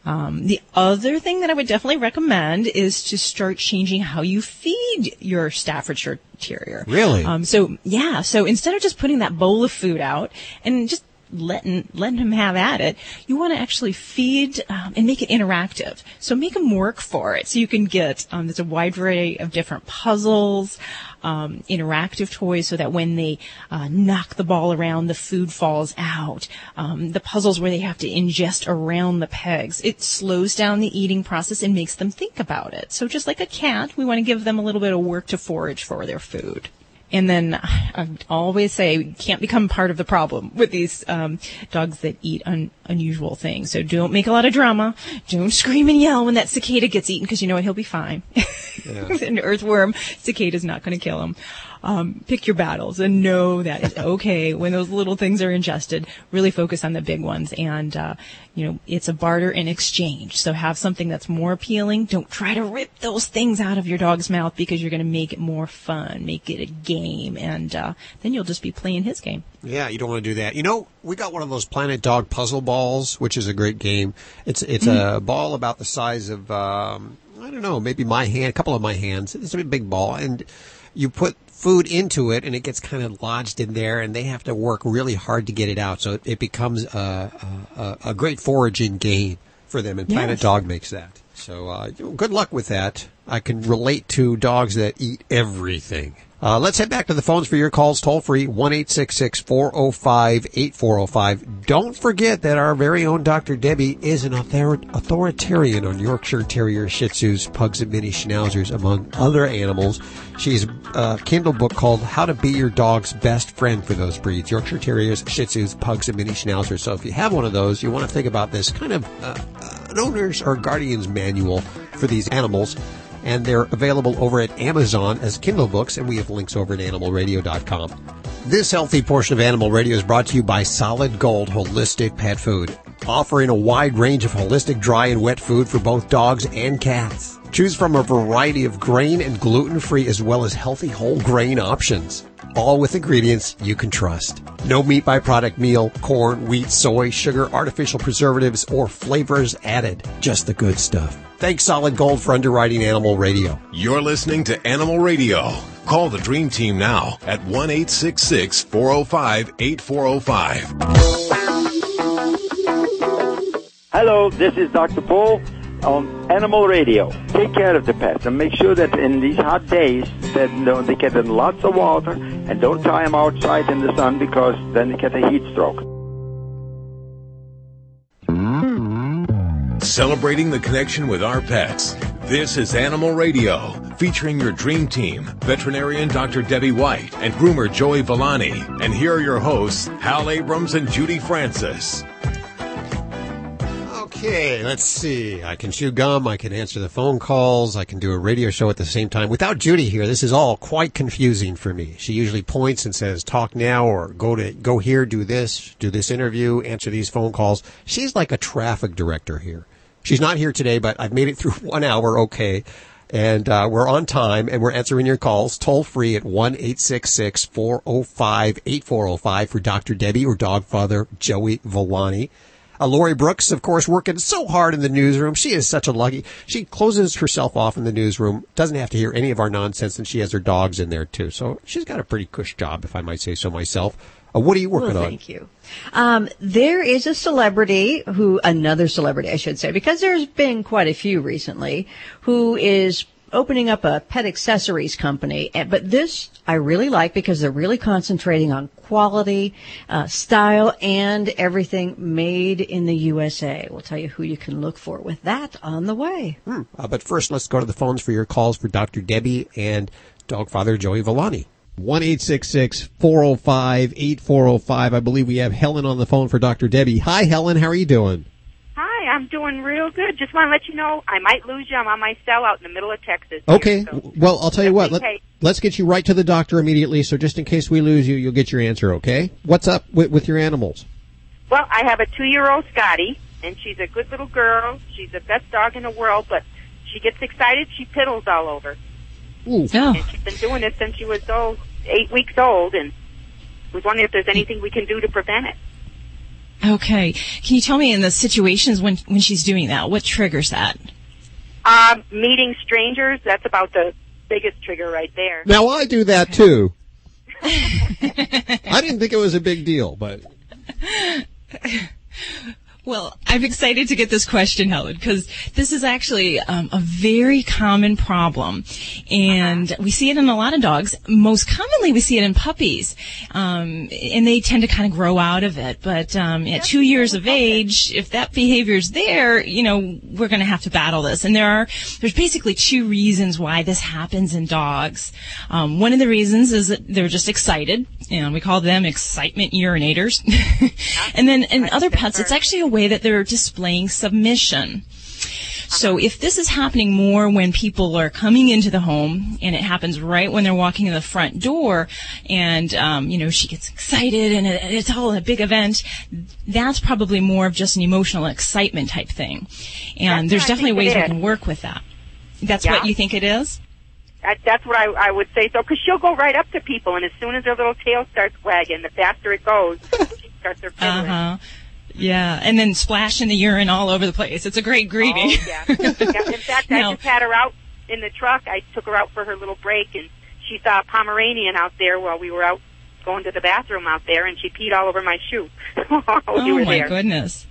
Um, the other thing that I would definitely recommend is to start changing how you feed your Staffordshire Terrier. Really? Um, so yeah, so instead of just putting that bowl of food out and just letting letting him have at it, you want to actually feed um, and make it interactive. So make them work for it. So you can get um, there's a wide variety of different puzzles, um, interactive toys, so that when they uh, knock the ball around, the food falls out. Um, the puzzles where they have to ingest around the pegs. It slows down the eating process and makes them think about it. So just like a cat, we want to give them a little bit of work to forage for their food. And then I always say can't become part of the problem with these um, dogs that eat un- unusual things. So don't make a lot of drama. Don't scream and yell when that cicada gets eaten because you know what? He'll be fine. An earthworm, cicada's not going to kill him. Um, pick your battles and know that it's okay when those little things are ingested. Really focus on the big ones, and uh, you know it's a barter and exchange. So have something that's more appealing. Don't try to rip those things out of your dog's mouth because you're going to make it more fun, make it a game, and uh, then you'll just be playing his game. Yeah, you don't want to do that. You know, we got one of those Planet Dog puzzle balls, which is a great game. It's it's a ball about the size of um, I don't know, maybe my hand, a couple of my hands. It's a big ball, and you put food into it, and it gets kind of lodged in there, and they have to work really hard to get it out. So it, it becomes a, a, a great foraging game for them, and Planet Yes. Dog makes that. So uh, good luck with that. I can relate to dogs that eat everything. Uh, let's head back to the phones for your calls toll free, 1 405 8405. Don't forget that our very own Dr. Debbie is an author- authoritarian on Yorkshire Terriers, Shih Tzus, Pugs, and Mini Schnauzers, among other animals. She's a Kindle book called How to Be Your Dog's Best Friend for those breeds Yorkshire Terriers, Shih Tzus, Pugs, and Mini Schnauzers. So if you have one of those, you want to think about this kind of uh, uh, an owner's or guardian's manual for these animals and they're available over at Amazon as Kindle books, and we have links over at animalradio.com. This healthy portion of Animal Radio is brought to you by Solid Gold Holistic Pet Food, offering a wide range of holistic dry and wet food for both dogs and cats. Choose from a variety of grain and gluten-free as well as healthy whole grain options. All with ingredients you can trust. No meat byproduct meal, corn, wheat, soy, sugar, artificial preservatives, or flavors added. Just the good stuff. Thanks Solid Gold for underwriting Animal Radio. You're listening to Animal Radio. Call the Dream Team now at 1 405 8405. Hello, this is Dr. Paul. On Animal Radio. Take care of the pets and make sure that in these hot days that you know, they get lots of water and don't tie them outside in the sun because then they get a heat stroke. Celebrating the connection with our pets. This is Animal Radio, featuring your dream team, veterinarian Dr. Debbie White and groomer Joey Villani. And here are your hosts, Hal Abrams and Judy Francis. Okay, let's see. I can chew gum. I can answer the phone calls. I can do a radio show at the same time. Without Judy here, this is all quite confusing for me. She usually points and says, talk now or go to, go here, do this, do this interview, answer these phone calls. She's like a traffic director here. She's not here today, but I've made it through one hour okay. And uh, we're on time and we're answering your calls toll free at 1 405 8405 for Dr. Debbie or Dogfather Joey Villani. Uh, Lori Brooks, of course, working so hard in the newsroom. She is such a lucky. She closes herself off in the newsroom, doesn't have to hear any of our nonsense, and she has her dogs in there too. So she's got a pretty cush job, if I might say so myself. Uh, what are you working well, on? Thank you. Um, there is a celebrity who, another celebrity, I should say, because there's been quite a few recently, who is opening up a pet accessories company. But this I really like because they're really concentrating on quality, uh, style, and everything made in the USA. We'll tell you who you can look for with that on the way. Hmm. Uh, but first, let's go to the phones for your calls for Dr. Debbie and Dog Father Joey Villani. 1 405 8405. I believe we have Helen on the phone for Dr. Debbie. Hi, Helen. How are you doing? Hi, I'm doing real good. Just want to let you know I might lose you. I'm on my cell out in the middle of Texas. Okay. Here, so. Well, I'll tell you what. Let, Okay. us get you right to the doctor immediately. So just in case we lose you, you'll get your answer. Okay. What's up with, with your animals? Well, I have a two-year-old Scotty, and she's a good little girl. She's the best dog in the world, but she gets excited. She piddles all over. Ooh. Oh. And she's been doing this since she was oh, eight weeks old, and was wondering if there's anything we can do to prevent it. Okay. Can you tell me in the situations when when she's doing that, what triggers that? Um, meeting strangers, that's about the biggest trigger right there. Now I do that too. I didn't think it was a big deal, but Well, I'm excited to get this question, Helen, because this is actually um, a very common problem, and we see it in a lot of dogs. Most commonly, we see it in puppies, um, and they tend to kind of grow out of it. But um, at two years of age, if that behavior is there, you know, we're going to have to battle this. And there are there's basically two reasons why this happens in dogs. Um, one of the reasons is that they're just excited, and we call them excitement urinators. and then in other pets, it's actually a way that they're displaying submission. So if this is happening more when people are coming into the home and it happens right when they're walking in the front door and, um, you know, she gets excited and it, it's all a big event, that's probably more of just an emotional excitement type thing. And That's there's definitely ways we can work with that. That's Yeah. what you think it is? That, that's what I, I would say. So, because she'll go right up to people, and as soon as her little tail starts wagging, the faster it goes, she starts her Uh huh. Yeah, and then splashing the urine all over the place. It's a great greeting. Oh, yeah. yeah. In fact, Now- I just had her out in the truck. I took her out for her little break, and she saw a Pomeranian out there while we were out going to the bathroom out there, and she peed all over my shoe. oh my there. goodness.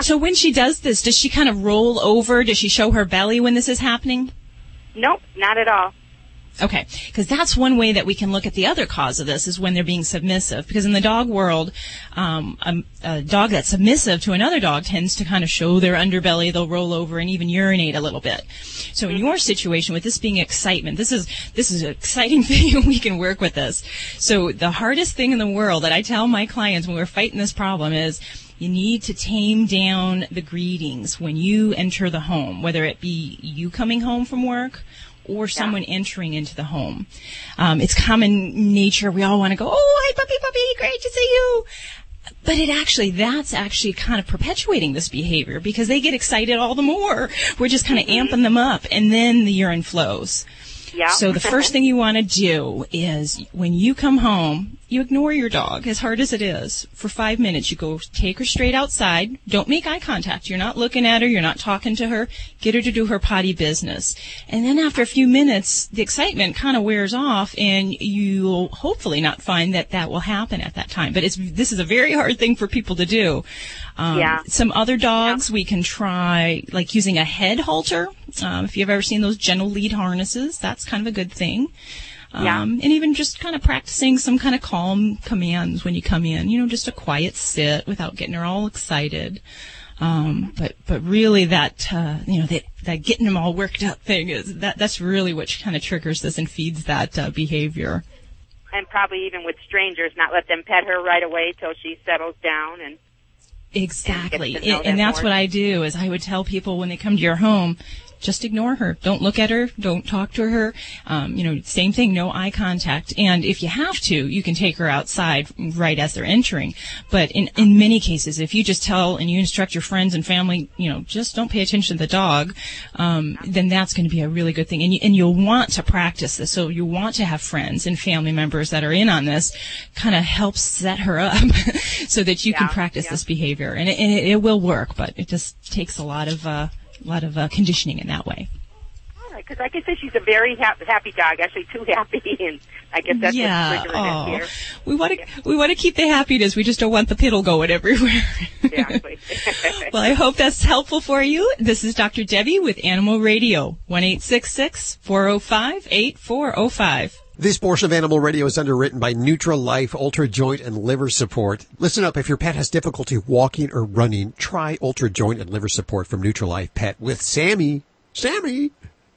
so when she does this, does she kind of roll over? Does she show her belly when this is happening? Nope, not at all. Okay, because that's one way that we can look at the other cause of this is when they're being submissive. Because in the dog world, um, a, a dog that's submissive to another dog tends to kind of show their underbelly. They'll roll over and even urinate a little bit. So in your situation, with this being excitement, this is this is an exciting thing, and we can work with this. So the hardest thing in the world that I tell my clients when we're fighting this problem is you need to tame down the greetings when you enter the home, whether it be you coming home from work or someone entering into the home. Um, it's common nature. We all want to go, oh, hi, puppy, puppy, great to see you. But it actually, that's actually kind of perpetuating this behavior because they get excited all the more. We're just kind of amping them up and then the urine flows. Yeah. So the first thing you want to do is when you come home, you ignore your dog, as hard as it is. For five minutes, you go take her straight outside. Don't make eye contact. You're not looking at her. You're not talking to her. Get her to do her potty business. And then after a few minutes, the excitement kind of wears off and you'll hopefully not find that that will happen at that time. But it's, this is a very hard thing for people to do. Um, Yeah. Some other dogs we can try, like using a head halter. Um, if you've ever seen those gentle lead harnesses, that's kind of a good thing. Um, Yeah. and even just kind of practicing some kind of calm commands when you come in, you know, just a quiet sit without getting her all excited. Um, but, but really that, uh, you know, that, that getting them all worked up thing is, that, that's really what kind of triggers this and feeds that, uh, behavior. And probably even with strangers, not let them pet her right away till she settles down and Exactly. And get to know And, that's what I do is I would tell people when they come to your home, just ignore her. Don't look at her. Don't talk to her. Um, you know, same thing, no eye contact. And if you have to, you can take her outside right as they're entering. But in, in many cases, if you just tell and you instruct your friends and family, you know, just don't pay attention to the dog, um, then that's going to be a really good thing. And, you, and you'll want to practice this. So you want to have friends and family members that are in on this kind of help set her up so that you can practice this behavior. And it, and it, it will work, but it just takes a lot of, uh, a lot of uh, conditioning in that way. all right, because I can say she's a very ha- happy dog, actually too happy, and I guess that's yeah. Oh, here. we want to we want to keep the happiness. We just don't want the piddle going everywhere. Exactly. well, I hope that's helpful for you. This is Dr. Debbie with Animal Radio. One eight six six four zero five eight four zero five. This portion of Animal Radio is underwritten by Nutra Life Ultra Joint and Liver Support. Listen up, if your pet has difficulty walking or running, try Ultra Joint and Liver Support from Nutra Life Pet with Sammy. Sammy!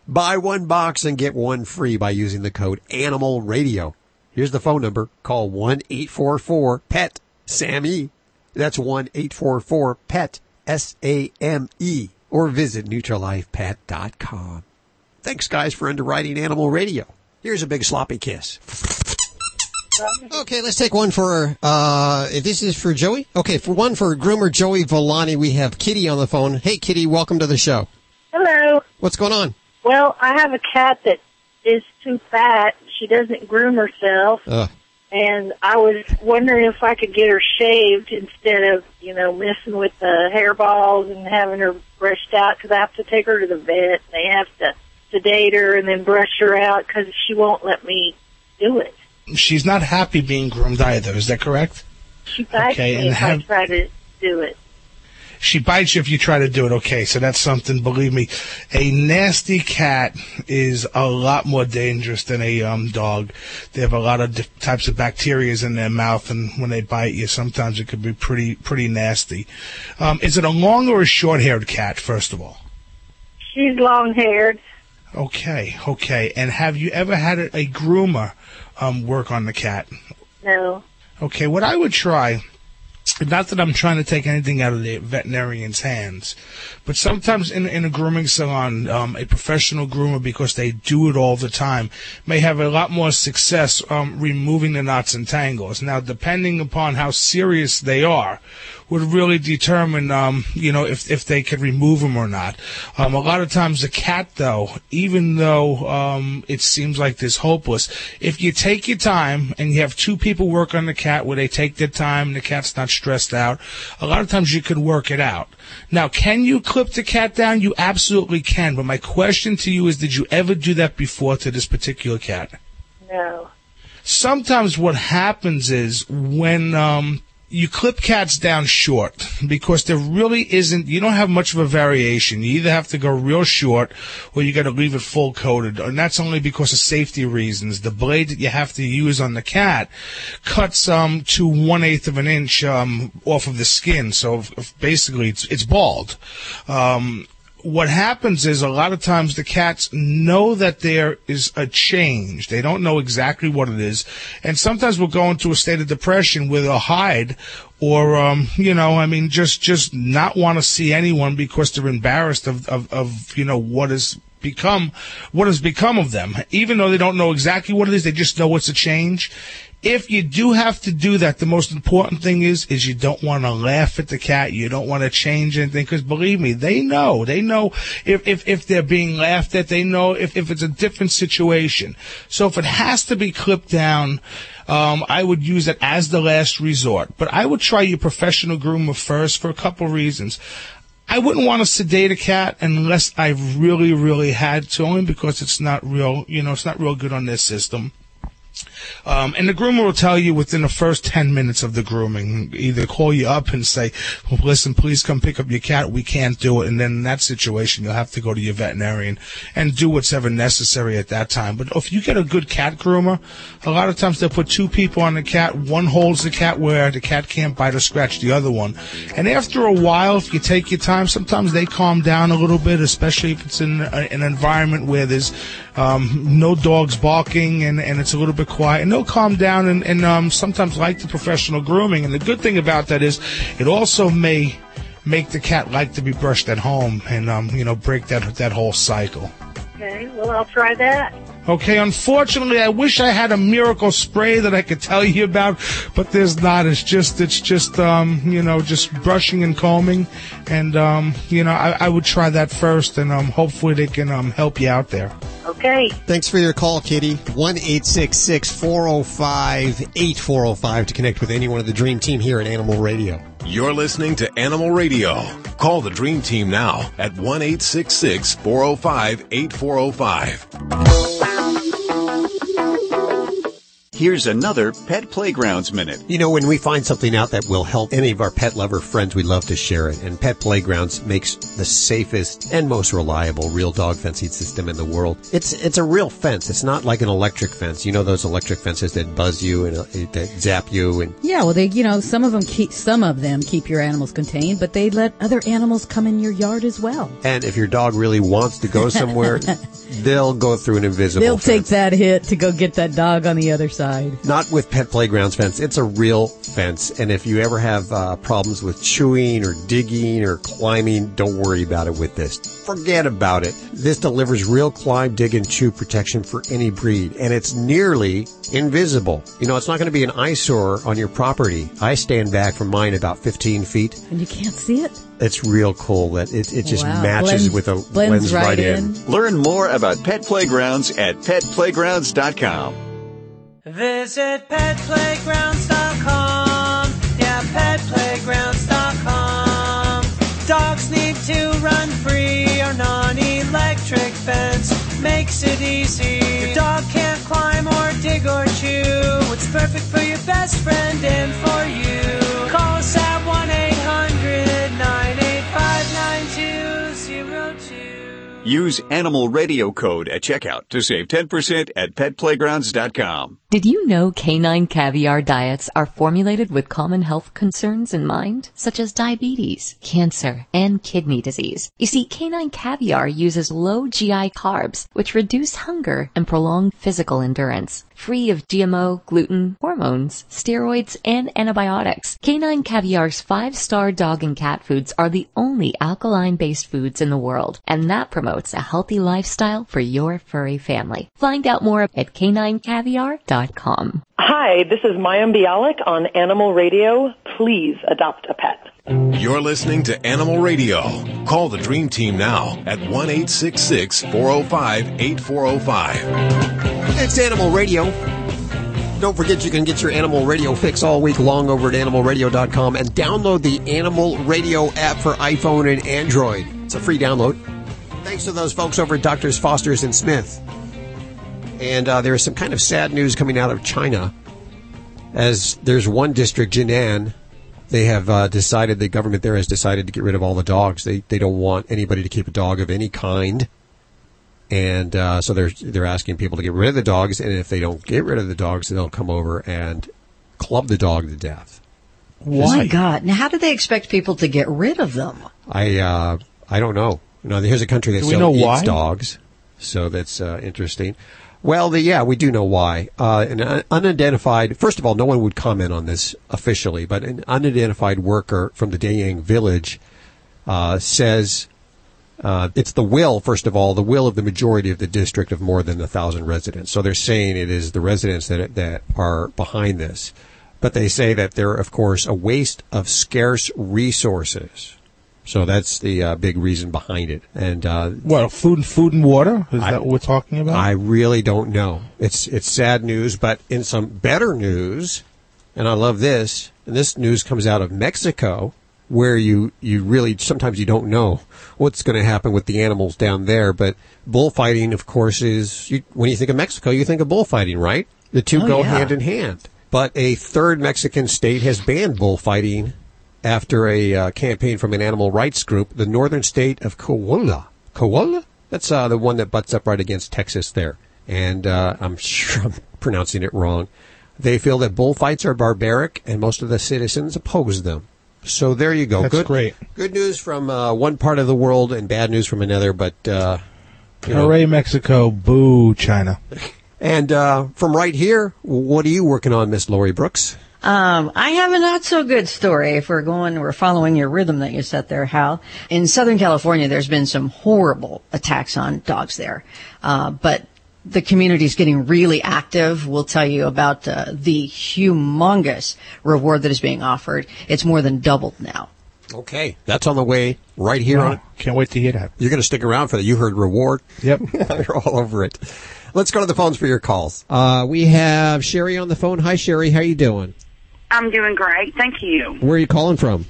Buy one box and get one free by using the code Animal Radio. Here's the phone number. Call 1-844-PET SAMMY. That's 1-844-PET S-A-M-E. Or visit NutralifePet.com. Thanks guys for underwriting Animal Radio. Here's a big sloppy kiss. Okay, let's take one for, uh, this is for Joey? Okay, for one for groomer Joey Villani, we have Kitty on the phone. Hey Kitty, welcome to the show. Hello. What's going on? Well, I have a cat that is too fat. She doesn't groom herself, Uh, and I was wondering if I could get her shaved instead of, you know, messing with the hairballs and having her brushed out because I have to take her to the vet. They have to sedate her and then brush her out because she won't let me do it. She's not happy being groomed either. Is that correct? She bites Okay, me and if have- I try to do it. She bites you if you try to do it. Okay, so that's something. Believe me, a nasty cat is a lot more dangerous than a um, dog. They have a lot of diff- types of bacteria in their mouth, and when they bite you, sometimes it could be pretty pretty nasty. Um, is it a long or a short-haired cat? First of all. She's long haired. Okay, okay. And have you ever had a, a groomer um, work on the cat? No. Okay, what I would try, not that I'm trying to take anything out of the veterinarian's hands, but sometimes in, in a grooming salon, um, a professional groomer, because they do it all the time, may have a lot more success um, removing the knots and tangles. Now, depending upon how serious they are, would really determine, um, you know, if if they could remove them or not. Um, a lot of times, the cat, though, even though um, it seems like this hopeless, if you take your time and you have two people work on the cat where they take their time and the cat's not stressed out, a lot of times you could work it out. Now, can you clip the cat down? You absolutely can. But my question to you is, did you ever do that before to this particular cat? No. sometimes what happens is when um, you clip cats down short because there really isn't you don't have much of a variation. You either have to go real short or you got to leave it full coated and that's only because of safety reasons. The blade that you have to use on the cat cuts um to one eighth of an inch um off of the skin so if- if basically it's it's bald. Um what happens is a lot of times the cats know that there is a change. They don't know exactly what it is. And sometimes we'll go into a state of depression with they'll hide or, um, you know, I mean, just, just not want to see anyone because they're embarrassed of, of, of, you know, what has become, what has become of them. Even though they don't know exactly what it is, they just know it's a change. If you do have to do that, the most important thing is is you don't want to laugh at the cat. You don't want to change anything because believe me, they know. They know if, if if they're being laughed at. They know if if it's a different situation. So if it has to be clipped down. Um, I would use it as the last resort, but I would try your professional groomer first for a couple reasons. I wouldn't want to sedate a cat unless I really, really had to, only because it's not real, you know, it's not real good on their system. Um, and the groomer will tell you within the first 10 minutes of the grooming, either call you up and say, listen, please come pick up your cat. We can't do it. And then in that situation, you'll have to go to your veterinarian and do what's ever necessary at that time. But if you get a good cat groomer, a lot of times they'll put two people on the cat. One holds the cat where the cat can't bite or scratch the other one. And after a while, if you take your time, sometimes they calm down a little bit, especially if it's in a, an environment where there's um, no dogs barking and, and it's a little bit quiet. And they'll calm down and, and um, sometimes like the professional grooming. And the good thing about that is it also may make the cat like to be brushed at home and um, you know break that that whole cycle. Okay, well, I'll try that. Okay, unfortunately, I wish I had a miracle spray that I could tell you about, but there's not. It's just, it's just, um, you know, just brushing and combing, and um, you know, I, I would try that first, and um, hopefully they can um help you out there. Okay. Thanks for your call, Kitty. 1 405 8405 to connect with anyone of the Dream Team here at Animal Radio. You're listening to Animal Radio. Call the Dream Team now at 1 405 8405. Here's another Pet Playgrounds Minute. You know, when we find something out that will help any of our pet lover friends, we love to share it. And Pet Playgrounds makes the safest and most reliable real dog fencing system in the world. It's it's a real fence. It's not like an electric fence. You know those electric fences that buzz you and uh, that zap you and Yeah, well, they, you know, some of them keep, some of them keep your animals contained, but they let other animals come in your yard as well. and if your dog really wants to go somewhere, they'll go through an invisible. They'll fence. take that hit to go get that dog on the other side. Not with Pet Playgrounds fence. It's a real fence. And if you ever have uh, problems with chewing or digging or climbing, don't worry about it with this. Forget about it. This delivers real climb, dig, and chew protection for any breed. And it's nearly invisible. You know, it's not going to be an eyesore on your property. I stand back from mine about 15 feet. And you can't see it? It's real cool that it, it just Wow. matches Blends- with a blends blends right right in. in. Learn more about Pet Playgrounds at petplaygrounds.com. Visit petplaygrounds.com. Yeah, petplaygrounds.com. Dogs need to run free or non-electric fence makes it easy. Your dog can't climb or dig or chew. It's perfect for your best friend and for you. Use Animal Radio Code at checkout to save 10% at petplaygrounds.com. Did you know canine caviar diets are formulated with common health concerns in mind, such as diabetes, cancer, and kidney disease? You see, canine caviar uses low GI carbs, which reduce hunger and prolong physical endurance. Free of GMO, gluten, hormones, steroids, and antibiotics, canine caviar's five-star dog and cat foods are the only alkaline-based foods in the world, and that promotes a healthy lifestyle for your furry family. Find out more at caninecaviar.com. Hi, this is Mayim Bialik on Animal Radio. Please adopt a pet. You're listening to Animal Radio. Call the Dream Team now at 1 405 8405. It's Animal Radio. Don't forget you can get your Animal Radio fix all week long over at animalradio.com and download the Animal Radio app for iPhone and Android. It's a free download. Thanks to those folks over at Doctors Foster's and Smith. And uh, there is some kind of sad news coming out of China as there's one district, Jinan, they have uh, decided, the government there has decided to get rid of all the dogs. They, they don't want anybody to keep a dog of any kind and uh, so they're they're asking people to get rid of the dogs, and if they don't get rid of the dogs, they'll come over and club the dog to death. My God! Now, how do they expect people to get rid of them? I uh, I don't know. You know, here's a country that Do we still eats why? dogs, so that's uh, interesting. Well, the, yeah, we do know why. Uh, an unidentified. First of all, no one would comment on this officially, but an unidentified worker from the Dayang village uh, says Uh, it's the will, first of all, the will of the majority of the district of more than a thousand residents. So they're saying it is the residents that that are behind this, but they say that they're, of course, a waste of scarce resources. So that's the uh, big reason behind it. And uh, What food, food and water? Is that what we're talking about? I really don't know. It's it's sad news, but in some better news, and I love this. And this news comes out of Mexico, where you you really sometimes you don't know what's going to happen with the animals down there. But bullfighting, of course, is you, when you think of Mexico, you think of bullfighting, right? The two Oh, go yeah. hand in hand. But a third Mexican state has banned bullfighting after a uh, campaign from an animal rights group, the northern state of Coahuila. Coahuila? That's uh, the one that butts up right against Texas there. And uh, I'm sure I'm pronouncing it wrong. They feel that bullfights are barbaric, and most of the citizens oppose them. So there you go. That's good, great. Good news from uh, one part of the world, and bad news from another. But uh, you know. Hooray, Mexico! Boo, China. and uh, from right here, what are you working on, Miss Lori Brooks? Um, I have a not so good story if we're going, we're following your rhythm that you set there, Hal. In Southern California, there's been some horrible attacks on dogs there. Uh, but the community's getting really active. We'll tell you about uh, the humongous reward that is being offered. It's more than doubled now. Okay, that's on the way right here. Wow. on Can't wait to hear that. You're going to stick around for that. You heard reward. Yep. You're all over it. Let's go to the phones for your calls. Uh, we have Sherry on the phone. Hi, Sherry. How you doing? I'm doing great. Thank you. Where are you calling from?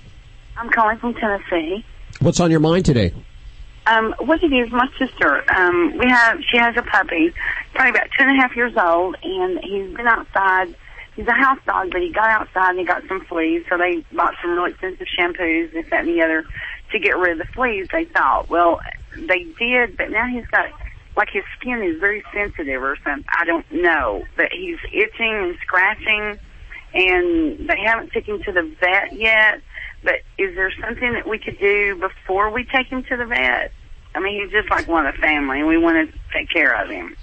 I'm calling from Tennessee. What's on your mind today? Um, what it is, my sister, um, we have, she has a puppy, probably about two and a half years old, and he's been outside. He's a house dog, but he got outside and he got some fleas, so they bought some really expensive shampoos, this, that, and the other, to get rid of the fleas, they thought. Well, they did, but now he's got, like his skin is very sensitive or something. I don't know, but he's itching and scratching, and they haven't taken him to the vet yet. But is there something that we could do before we take him to the vet? I mean, he's just like one of the family, and we want to take care of him.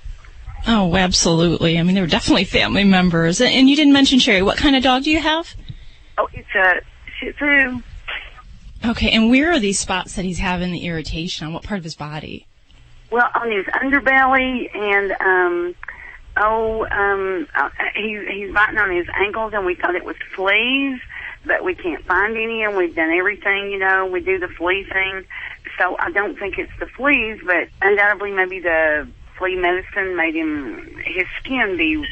Oh, absolutely. I mean, they're definitely family members. And- And you didn't mention Sherry. What kind of dog do you have? Oh, it's a Shih Tzu. Okay, and where are these spots that he's having the irritation on? What part of his body? Well, on his underbelly and um oh um uh, he he's biting on his ankles and we thought it was fleas, but we can't find any and we've done everything, you know, we do the flea thing. So I don't think it's the fleas, but undoubtedly maybe the flea medicine made him his skin be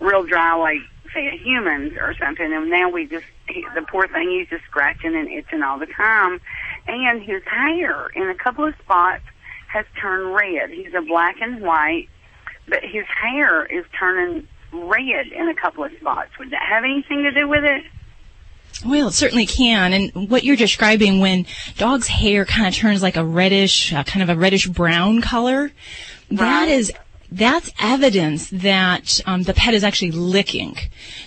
real dry like say human's or something and now we just he, the poor thing he's just scratching and itching all the time and his hair in a couple of spots has turned red. He's a black and white, but his hair is turning red in a couple of spots. Would that have anything to do with it? Well, it certainly can. And what you're describing when dog's hair kind of turns like a reddish, uh, kind of a reddish brown color, that is that's evidence that um, the pet is actually licking.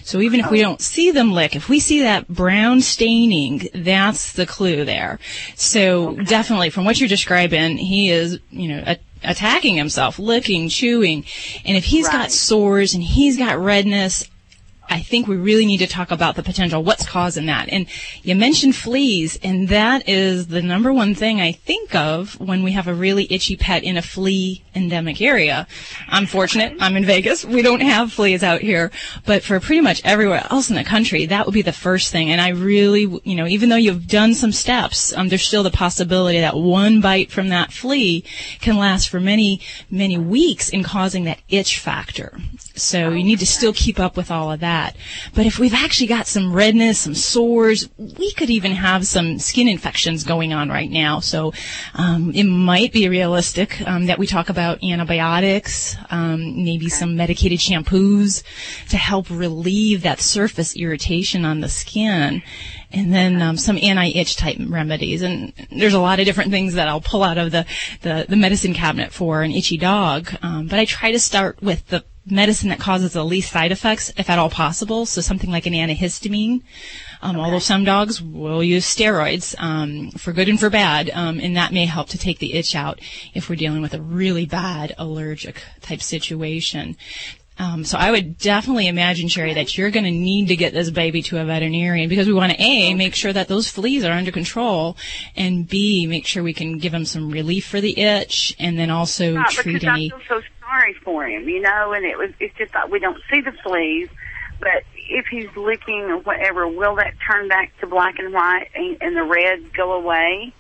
So even if we don't see them lick, if we see that brown staining, that's the clue there. So definitely, from what you're describing, he is, you know, a- attacking himself, licking, chewing, and if he's got sores and he's got redness, I think we really need to talk about the potential. What's causing that? And you mentioned fleas, and that is the number one thing I think of when we have a really itchy pet in a flea endemic area. I'm fortunate. I'm in Vegas. We don't have fleas out here, but for pretty much everywhere else in the country, that would be the first thing. And I really, you know, even though you've done some steps, um, there's still the possibility that one bite from that flea can last for many, many weeks in causing that itch factor. So you need to still keep up with all of that. But if we've actually got some redness, some sores, we could even have some skin infections going on right now. So um, it might be realistic um, that we talk about antibiotics, um, maybe some medicated shampoos to help relieve that surface irritation on the skin. And then um, some anti-itch type remedies, and there's a lot of different things that I'll pull out of the the, the medicine cabinet for an itchy dog. Um, but I try to start with the medicine that causes the least side effects, if at all possible. So something like an antihistamine. Um, Although some dogs will use steroids um, for good and for bad, um, and that may help to take the itch out if we're dealing with a really bad allergic type situation. Um, so I would definitely imagine, Sherry, that you're going to need to get this baby to a veterinarian because we want to a make sure that those fleas are under control, and b make sure we can give him some relief for the itch, and then also Right, treat because any. I feel so sorry for him, you know, and it was it's just like we don't see the fleas, but if he's licking or whatever, will that turn back to black and white and, and the red go away?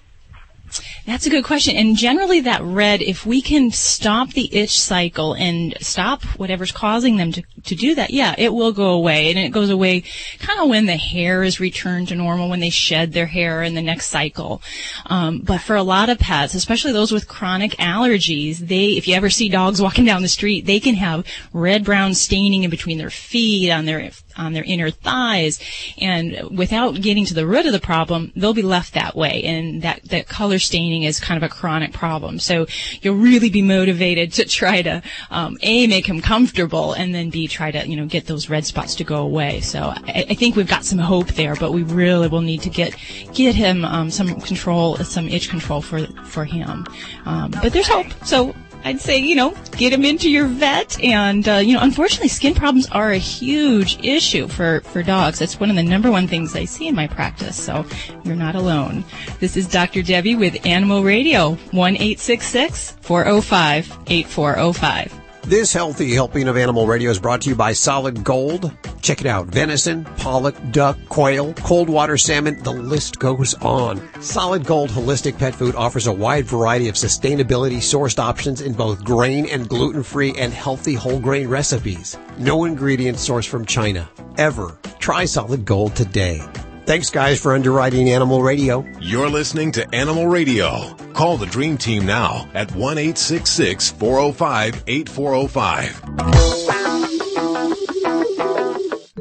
That's a good question. And generally that red, if we can stop the itch cycle and stop whatever's causing them to, to do that, yeah, it will go away. And it goes away kind of when the hair is returned to normal, when they shed their hair in the next cycle. Um, but for a lot of pets, especially those with chronic allergies, they, if you ever see dogs walking down the street, they can have red-brown staining in between their feet, on their on their inner thighs, and without getting to the root of the problem, they'll be left that way. And that, that color staining is kind of a chronic problem. So you'll really be motivated to try to, um, A, make him comfortable, and then B, try to, you know, get those red spots to go away. So I, I think we've got some hope there, but we really will need to get, get him, um, some control, some itch control for, for him. Um, but there's hope. So I'd say, you know, get him into your vet. And, uh, you know, unfortunately, skin problems are a huge issue for, for dogs. That's one of the number one things I see in my practice. So you're not alone. This is Dr. Debbie with Animal Radio, 1 405 8405. This healthy helping of animal radio is brought to you by Solid Gold. Check it out. Venison, pollock, duck, quail, cold water salmon, the list goes on. Solid Gold Holistic Pet Food offers a wide variety of sustainability sourced options in both grain and gluten free and healthy whole grain recipes. No ingredients sourced from China. Ever. Try Solid Gold today. Thanks guys for underwriting Animal Radio. You're listening to Animal Radio. Call the Dream Team now at 1 405 8405.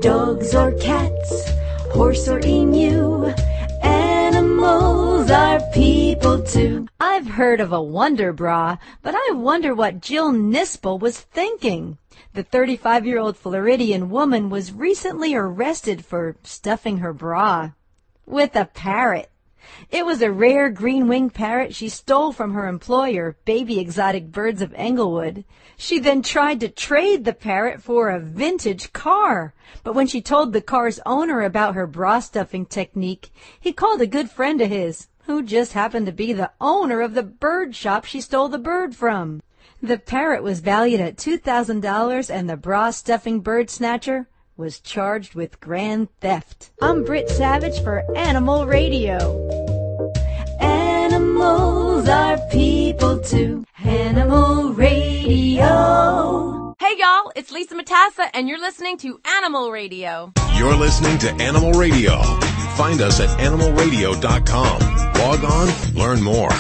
Dogs or cats, horse or emu, animals are people too. I've heard of a Wonder Bra, but I wonder what Jill Nispel was thinking. The 35 year old Floridian woman was recently arrested for stuffing her bra with a parrot. It was a rare green winged parrot she stole from her employer, Baby Exotic Birds of Englewood. She then tried to trade the parrot for a vintage car. But when she told the car's owner about her bra stuffing technique, he called a good friend of his, who just happened to be the owner of the bird shop she stole the bird from. The parrot was valued at $2,000 and the bra stuffing bird snatcher was charged with grand theft. I'm Britt Savage for Animal Radio. Animals are people too. Animal Radio. Hey y'all, it's Lisa Matassa and you're listening to Animal Radio. You're listening to Animal Radio. Find us at animalradio.com. Log on, learn more.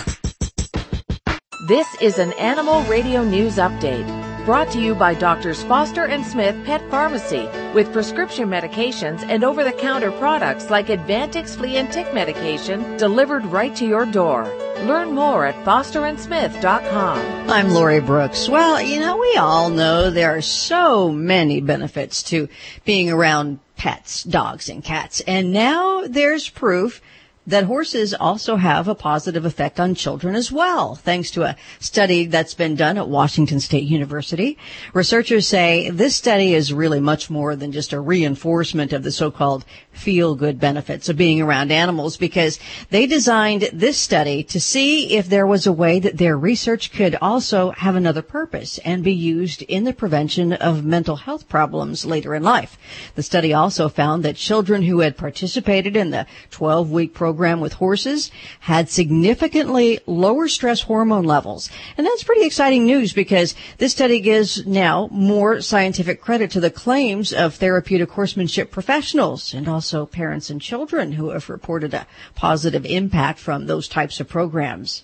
This is an Animal Radio News Update brought to you by Doctors Foster and Smith Pet Pharmacy with prescription medications and over the counter products like Advantix flea and tick medication delivered right to your door. Learn more at fosterandsmith.com. I'm Lori Brooks. Well, you know, we all know there are so many benefits to being around pets, dogs and cats. And now there's proof that horses also have a positive effect on children as well, thanks to a study that's been done at Washington State University. Researchers say this study is really much more than just a reinforcement of the so-called feel-good benefits of being around animals because they designed this study to see if there was a way that their research could also have another purpose and be used in the prevention of mental health problems later in life. The study also found that children who had participated in the 12-week program with horses had significantly lower stress hormone levels. And that's pretty exciting news because this study gives now more scientific credit to the claims of therapeutic horsemanship professionals and also parents and children who have reported a positive impact from those types of programs.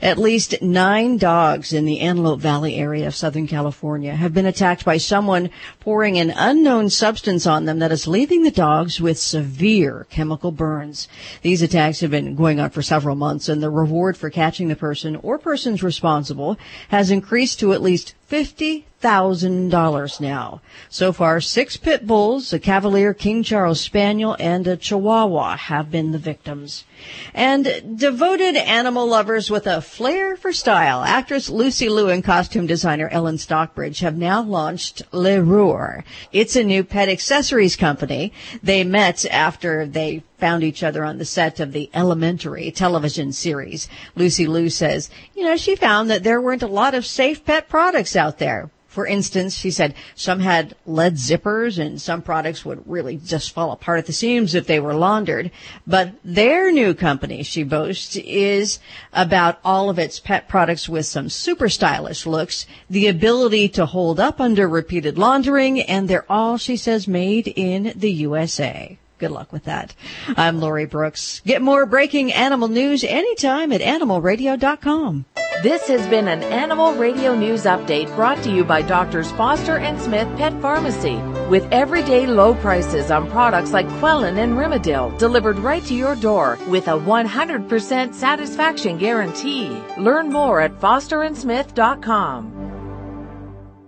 At least nine dogs in the Antelope Valley area of Southern California have been attacked by someone pouring an unknown substance on them that is leaving the dogs with severe chemical burns. These attacks have been going on for several months and the reward for catching the person or persons responsible has increased to at least $50,000 now. So far, six pit bulls, a Cavalier King Charles Spaniel, and a Chihuahua have been the victims. And devoted animal lovers with a flair for style, actress Lucy Liu and costume designer Ellen Stockbridge have now launched Le Roar. It's a new pet accessories company. They met after they found each other on the set of the Elementary television series. Lucy Liu says, you know, she found that there weren't a lot of safe pet products out there. For instance, she said some had lead zippers and some products would really just fall apart at the seams if they were laundered. But their new company, she boasts, is about all of its pet products with some super stylish looks, the ability to hold up under repeated laundering, and they're all, she says, made in the USA. Good luck with that. I'm Lori Brooks. Get more breaking animal news anytime at animalradio.com. This has been an Animal Radio News Update brought to you by Doctors Foster and Smith Pet Pharmacy. With everyday low prices on products like Quellin and Rimadyl delivered right to your door with a 100% satisfaction guarantee. Learn more at fosterandsmith.com.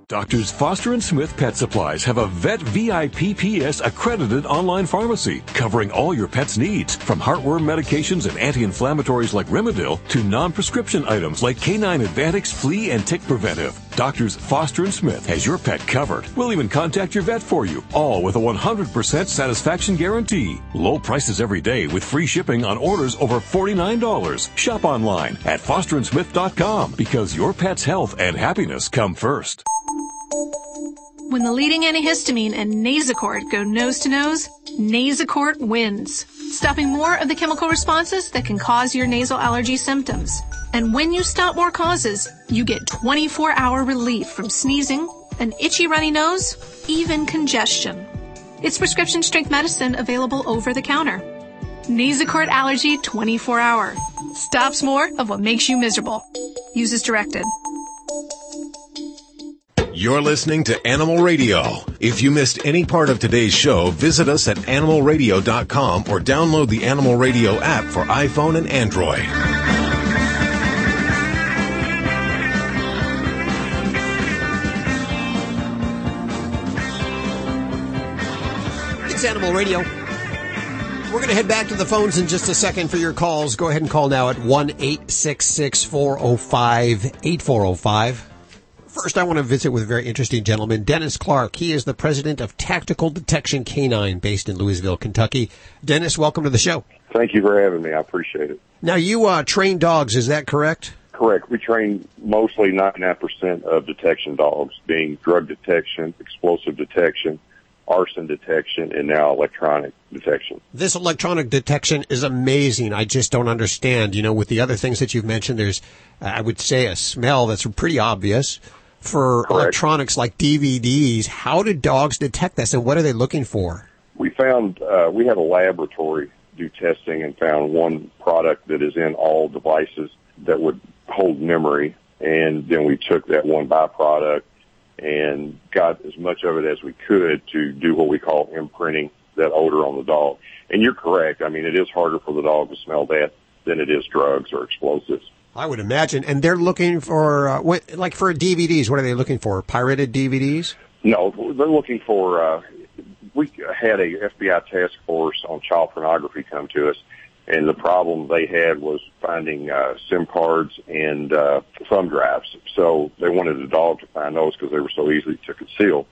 Doctors Foster and Smith Pet Supplies have a Vet VIPPS accredited online pharmacy covering all your pet's needs, from heartworm medications and anti-inflammatories like Rimadyl to non-prescription items like K9 Advantix Flea and Tick Preventive. Doctors Foster and Smith has your pet covered. We'll even contact your vet for you, all with a 100% satisfaction guarantee. Low prices every day with free shipping on orders over $49. Shop online at fosterandsmith.com because your pet's health and happiness come first. When the leading antihistamine and Nasacort go nose to nose, Nasacort wins, stopping more of the chemical responses that can cause your nasal allergy symptoms. And when you stop more causes, you get 24 hour relief from sneezing, an itchy runny nose, even congestion. It's prescription strength medicine available over the counter. Nasacort Allergy 24 hour. Stops more of what makes you miserable. Use as directed. You're listening to Animal Radio. If you missed any part of today's show, visit us at animalradio.com or download the Animal Radio app for iPhone and Android. It's Animal Radio. We're going to head back to the phones in just a second for your calls. Go ahead and call now at 1 866 405 8405. First, I want to visit with a very interesting gentleman, Dennis Clark. He is the president of Tactical Detection Canine based in Louisville, Kentucky. Dennis, welcome to the show. Thank you for having me. I appreciate it. Now, you uh, train dogs, is that correct? Correct. We train mostly 99% of detection dogs, being drug detection, explosive detection, arson detection, and now electronic detection. This electronic detection is amazing. I just don't understand. You know, with the other things that you've mentioned, there's, I would say, a smell that's pretty obvious. For electronics like DVDs, how do dogs detect this and what are they looking for? We found, uh, we had a laboratory do testing and found one product that is in all devices that would hold memory. And then we took that one byproduct and got as much of it as we could to do what we call imprinting that odor on the dog. And you're correct. I mean, it is harder for the dog to smell that than it is drugs or explosives. I would imagine. And they're looking for, uh, what, like for DVDs, what are they looking for? Pirated DVDs? No, they're looking for, uh, we had a FBI task force on child pornography come to us and the problem they had was finding uh, SIM cards and uh, thumb drives. So they wanted the dog to find those because they were so easy to conceal.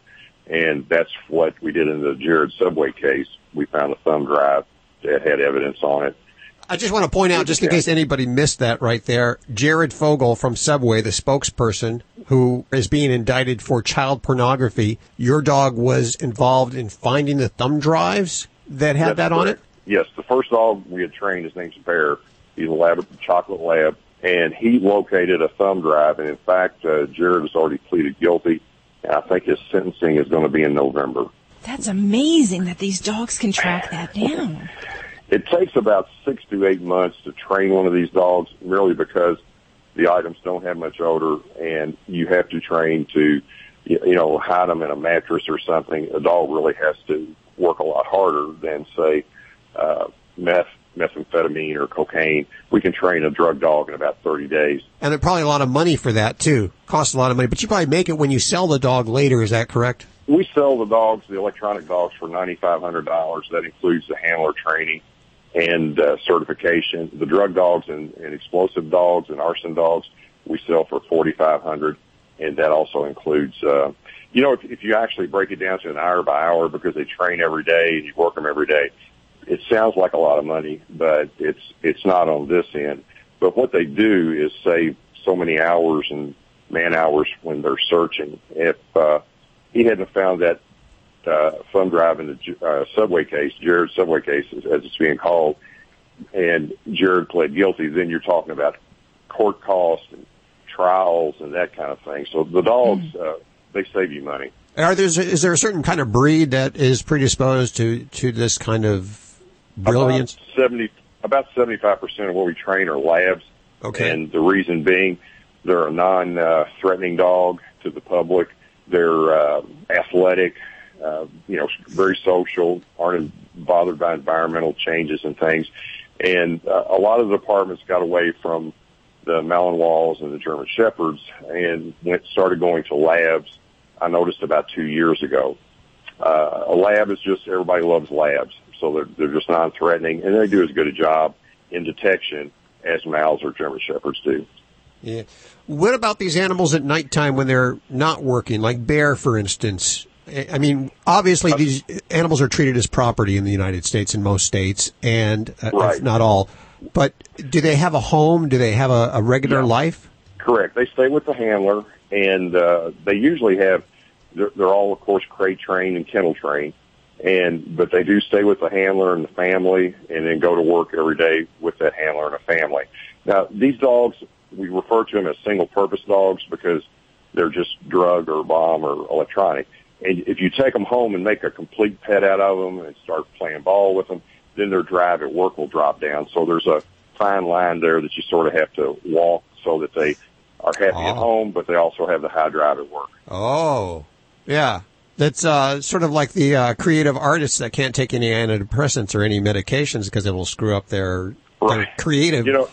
And that's what we did in the Jared Subway case. We found a thumb drive that had evidence on it. I just want to point out, just in case anybody missed that right there, Jared Fogle from Subway, the spokesperson who is being indicted for child pornography, your dog was involved in finding the thumb drives that had That's that on it? Yes, the first dog we had trained, his name's Bear. He's a lab chocolate lab, and he located a thumb drive. And in fact, uh, Jared has already pleaded guilty, and I think his sentencing is going to be in November. That's amazing that these dogs can track that down. It takes about six to eight months to train one of these dogs, merely because the items don't have much odor, and you have to train to, you know, hide them in a mattress or something. A dog really has to work a lot harder than, say, uh, meth methamphetamine or cocaine, we can train a drug dog in about 30 days. And there's probably a lot of money for that too. Costs a lot of money, but you probably make it when you sell the dog later. Is that correct? We sell the dogs, the electronic dogs, for $9,500. That includes the handler training and uh, certification. The drug dogs and, and explosive dogs and arson dogs we sell for 4500 and that also includes, uh, you know, if, if you actually break it down to an hour by hour because they train every day and you work them every day, it sounds like a lot of money, but it's, it's not on this end. But what they do is save so many hours and man hours when they're searching. If, uh, he hadn't found that, uh, fun driving the, uh, subway case, Jared subway case as it's being called, and Jared pled guilty, then you're talking about court costs and trials and that kind of thing. So the dogs, Hmm. uh, they save you money. Are there is there a certain kind of breed that is predisposed to to this kind of brilliance? About seventy, about seventy-five percent of what we train are labs. Okay. And the reason being, they're a non-threatening dog to the public. They're uh, athletic, uh, you know, very social, aren't bothered by environmental changes and things. And uh, a lot of the departments got away from the Malinois and the German Shepherds and went started going to labs. I noticed about two years ago. Uh, a lab is just everybody loves labs, so they're they're just non-threatening, and they do as good a job in detection as Mals or German Shepherds do. Yeah. What about these animals at nighttime when they're not working, like bear, for instance? I mean, obviously these animals are treated as property in the United States in most states, and uh, if not all. But do they have a home? Do they have a, a regular life? Correct. They stay with the handler, and uh, they usually have. They're, they're all, of course, crate trained and kennel trained, and but they do stay with the handler and the family, and then go to work every day with that handler and a family. Now, these dogs, we refer to them as single-purpose dogs because they're just drug or bomb or electronic. And if you take them home and make a complete pet out of them and start playing ball with them, then their drive at work will drop down. So there's a fine line there that you sort of have to walk so that they are happy at home, but they also have the high drive at work. Oh, yeah. That's uh, sort of like the uh, creative artists that can't take any antidepressants or any medications because it will screw up their, their creative. You know,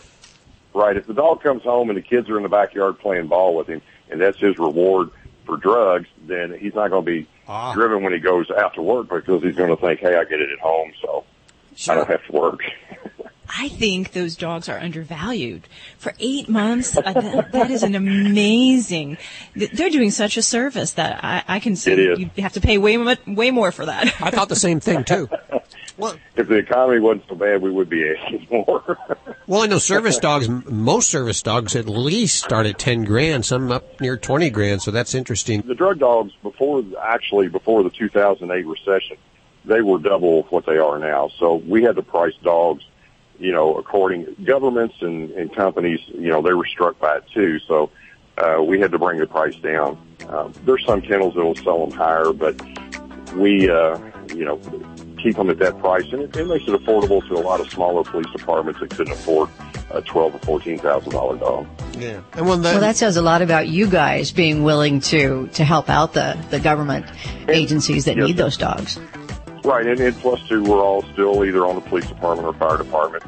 right. If the dog comes home and the kids are in the backyard playing ball with him and that's his reward for drugs, then he's not going to be driven when he goes out to work because he's going to think, hey, I get it at home, so I don't have to work. I think those dogs are undervalued. For eight months, uh, that, that is an amazing. They're doing such a service that I, I can see It is. you have to pay way way more for that. I thought the same thing too. if the economy wasn't so bad, we would be asking more. Well, I know service dogs. Most service dogs at least start at ten grand. Some up near twenty grand. So that's interesting. the drug dogs before actually before the 2008 recession they were double what they are now so we had to price dogs you know according governments and, and companies you know they were struck by it too so uh, we had to bring the price down uh, there's some kennels that will sell them higher but we uh, you know keep them at that price and it, it makes it affordable to a lot of smaller police departments that couldn't afford a twelve or fourteen thousand dollar dog Yeah. And when the well, that says a lot about you guys being willing to to help out the the government agencies that need those dogs. Right, and, and plus two, we're all still either on the police department or fire department,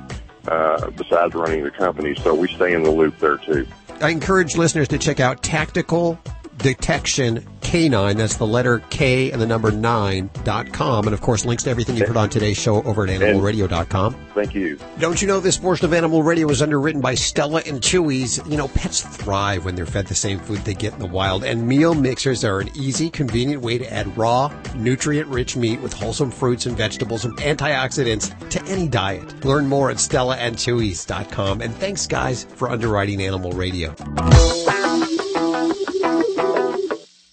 uh, besides running the company, so we stay in the loop there too. I encourage listeners to check out Tactical Detection K9. That's the letter K and the number nine dot com. And of course, links to everything you heard on today's show over at animalradio.com. Thank you. Don't you know this portion of Animal Radio was underwritten by Stella and Chewy's? You know, pets thrive when they're fed the same food they get in the wild, and meal mixers are an easy, convenient way to add raw, nutrient-rich meat with wholesome fruits and vegetables and antioxidants to any diet. Learn more at StellaandChewy's.com. And thanks, guys, for underwriting Animal Radio.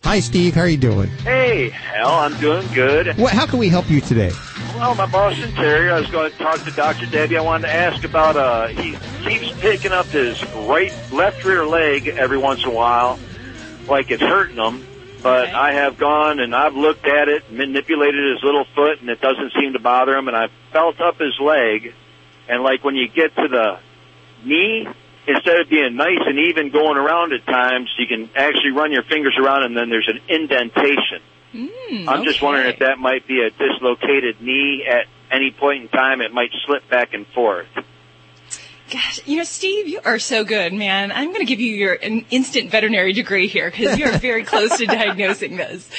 Hi, Steve. How are you doing? Hey, Hal, I'm doing good. What, how can we help you today? Well, my Boston Terrier, I was going to talk to Dr. Debbie. I wanted to ask about, uh, he keeps picking up his right, left rear leg every once in a while, like it's hurting him. But I have gone and I've looked at it, manipulated his little foot, and it doesn't seem to bother him. And I felt up his leg, and like when you get to the knee, instead of being nice and even going around at times, you can actually run your fingers around, and then there's an indentation. Hmm, I'm just wondering if that might be a dislocated knee at any point in time it might slip back and forth. Gosh, you know, Steve, you are so good, man. I'm going to give you your an instant veterinary degree here because you're very close to diagnosing this.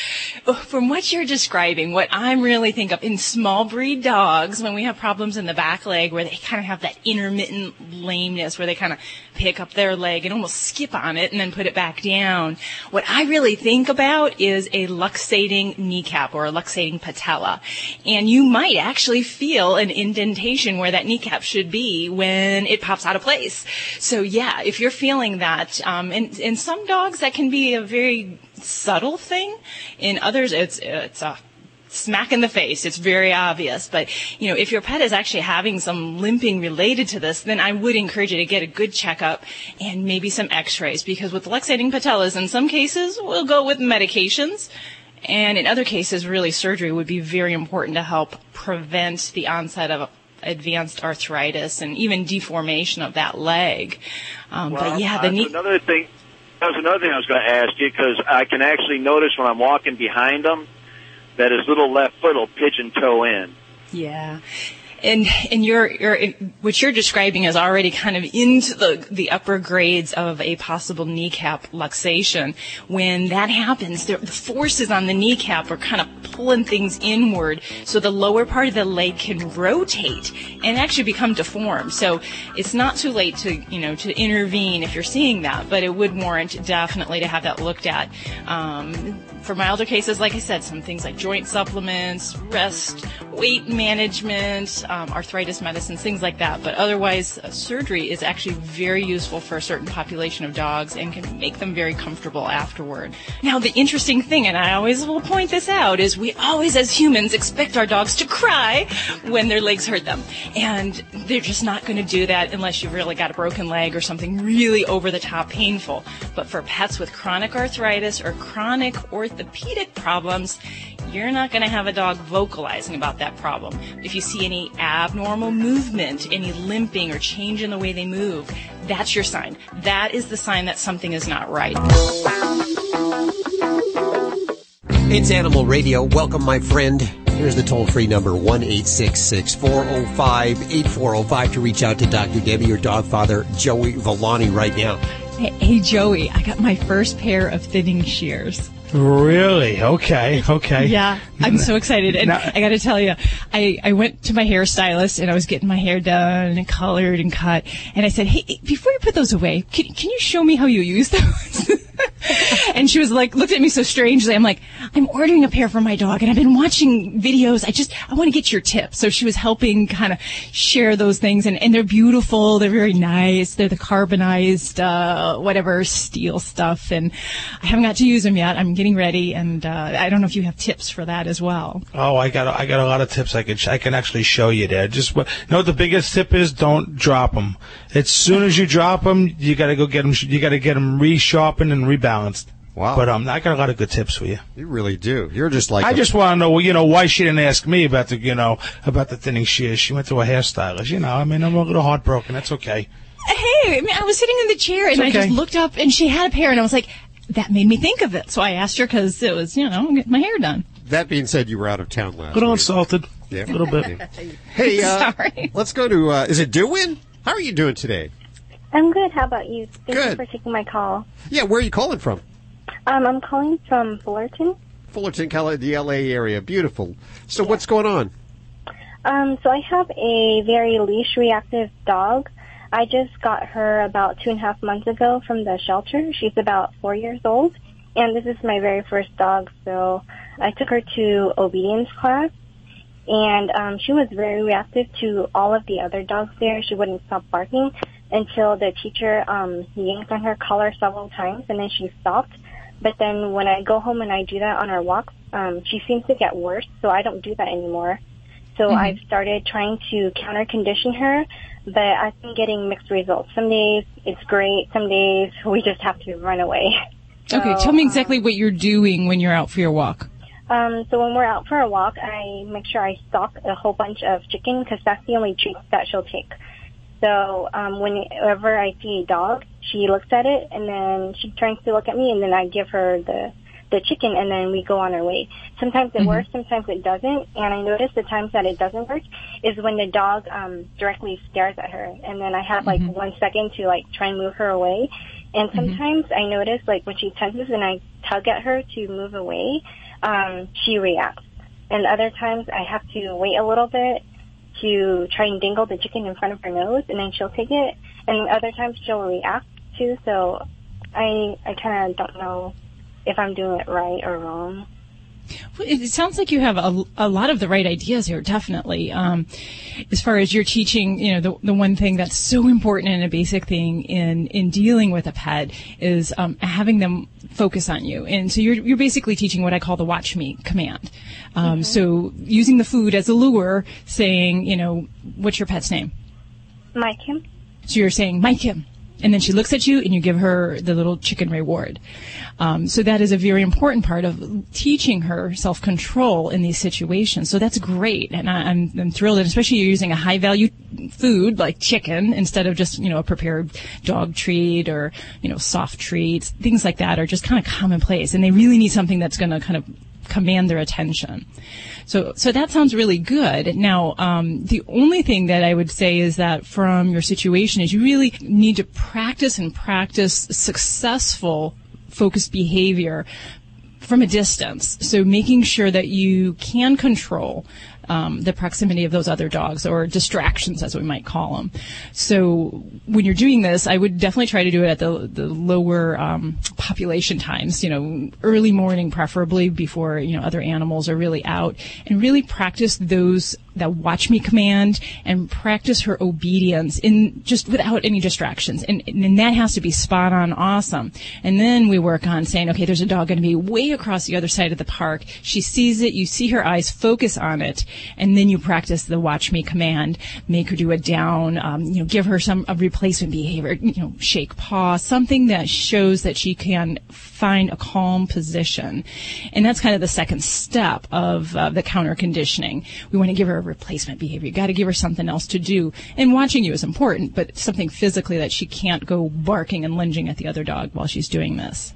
Oh, from what you're describing, what I'm really think of in small breed dogs, when we have problems in the back leg where they kind of have that intermittent lameness where they kind of pick up their leg and almost skip on it and then put it back down. What I really think about is a luxating kneecap or a luxating patella. And you might actually feel an indentation where that kneecap should be when it pops out of place. So yeah, if you're feeling that, um, and in some dogs that can be a very subtle thing. In others, it's it's a smack in the face. It's very obvious. But, you know, if your pet is actually having some limping related to this, then I would encourage you to get a good checkup and maybe some x-rays because with luxating patellas, in some cases, we'll go with medications. And in other cases, really surgery would be very important to help prevent the onset of advanced arthritis and even deformation of that leg. Um, Well, but yeah, the knee. another thing. That was another thing I was going to ask you because I can actually notice when I'm walking behind him that his little left foot will pigeon toe in. Yeah. And and you're you're what you're describing is already kind of into the the upper grades of a possible kneecap luxation. When that happens, the, the forces on the kneecap are kind of pulling things inward, so the lower part of the leg can rotate and actually become deformed. So it's not too late to you know to intervene if you're seeing that, but it would warrant definitely to have that looked at. Um, for milder cases, like I said, some things like joint supplements, rest, weight management, um, arthritis medicines, things like that. But otherwise, uh, surgery is actually very useful for a certain population of dogs and can make them very comfortable afterward. Now, the interesting thing, and I always will point this out, is we always, as humans, expect our dogs to cry when their legs hurt them. And they're just not going to do that unless you've really got a broken leg or something really over the top painful. But for pets with chronic arthritis or chronic orthopedic problems, you're not going to have a dog vocalizing about that problem. If you see any abnormal movement, any limping or change in the way they move, that's your sign. That is the sign that something is not right. It's Animal Radio. Welcome, my friend. Here's the toll free number 1 405 8405 to reach out to Dr. Debbie or dog father Joey Villani right now. Hey, hey, Joey, I got my first pair of thinning shears. Really? Okay. Okay. Yeah, I'm so excited. And Now- I got to tell you, I, I went to my hairstylist and I was getting my hair done and colored and cut. And I said, hey, before you put those away, can, can you show me how you use those? and she was like, looked at me so strangely. I'm like, I'm ordering a pair for my dog and I've been watching videos. I just, I want to get your tips. So she was helping kind of share those things and, and they're beautiful. They're very nice. They're the carbonized, uh, whatever steel stuff. And I haven't got to use them yet. I'm getting ready. And, uh, I don't know if you have tips for that as well. Oh, I got I got a lot of tips I could I can actually show you there. Just you know the biggest tip is? Don't drop them. As soon as you drop them, you got to go get them. You got to get them resharpened and rebalanced. Wow. But um, I got a lot of good tips for you. You really do. You're just like I a- just want to know, you know, why she didn't ask me about the, you know, about the thinning shears. She went to a hairstylist. You know, I mean, I'm a little heartbroken. That's okay. Hey, I mean, I was sitting in the chair and It's I just looked up and she had a pair and I was like, that made me think of it. So I asked her because it was, you know, I'm getting my hair done. That being said, you were out of town last Little week. insulted. Yeah. A little bit. Hey, uh, Sorry. let's go to, uh, is it Dewin? How are you doing today? I'm good. How about you? Thank Good. you for taking my call. Yeah, where are you calling from? Um, I'm calling from Fullerton. Fullerton, Cali- the LA area. Beautiful. So what's going on? Um, so I have a very leash reactive dog. I just got her about two and a half months ago from the shelter. She's about four years old, and this is my very first dog. So I took her to obedience class, and um, she was very reactive to all of the other dogs there. She wouldn't stop barking until the teacher um, yanked on her collar several times, and then she stopped. But then when I go home and I do that on our walks, um, she seems to get worse, so I don't do that anymore. So Mhm. I've started trying to counter condition her, but I've been getting mixed results. Some days it's great, some days we just have to run away. Okay, tell me exactly what you're doing when you're out for your walk. Um, so when we're out for a walk, I make sure I stock a whole bunch of chicken because that's the only treat that she'll take. So um, whenever I see a dog, she looks at it and then she turns to look at me, and then I give her the the chicken and then we go on our way. Sometimes it works, sometimes it doesn't. And I notice the times that it doesn't work is when the dog um, directly stares at her, and then I have like one second to like try and move her away. And sometimes I notice like when she tenses and I tug at her to move away, um, she reacts. And other times I have to wait a little bit to try and dangle the chicken in front of her nose, and then she'll take it. And other times she'll react too. So I I kind of don't know if I'm doing it right or wrong. It sounds like you have a, a lot of the right ideas here, definitely. Um, as far as you're teaching, you know, the, the one thing that's so important and a basic thing in, in dealing with a pet is um, having them focus on you. And so you're, you're basically teaching what I call the watch me command. Um, So using the food as a lure, saying, you know, what's your pet's name? Mike him. So you're saying, Mike him. And then she looks at you and you give her the little chicken reward. Um, so that is a very important part of teaching her self-control in these situations. So that's great. And I, I'm, I'm thrilled. And especially you're using a high value food like chicken instead of just, you know, a prepared dog treat or, you know, soft treats. Things like that are just kind of commonplace. And they really need something that's going to kind of command their attention. So, so that sounds really good. Now, um, the only thing that I would say is that from your situation is you really need to practice and practice successful focused behavior from a distance. So making sure that you can control um, the proximity of those other dogs or distractions, as we might call them. So when you're doing this, I would definitely try to do it at the the lower um, population times. You know, early morning, preferably before you know other animals are really out, and really practice those that watch me command and practice her obedience in just without any distractions. And, and that has to be spot on awesome. And then we work on saying, okay, there's a dog going to be way across the other side of the park. She sees it. You see her eyes focus on it. And then you practice the watch me command, make her do a down, um, you know, give her some a replacement behavior, you know, shake paw, something that shows that she can find a calm position. And that's kind of the second step of uh, the counter conditioning. We want to give her replacement behavior. You got to give her something else to do. And watching you is important, but something physically that she can't go barking and lunging at the other dog while she's doing this.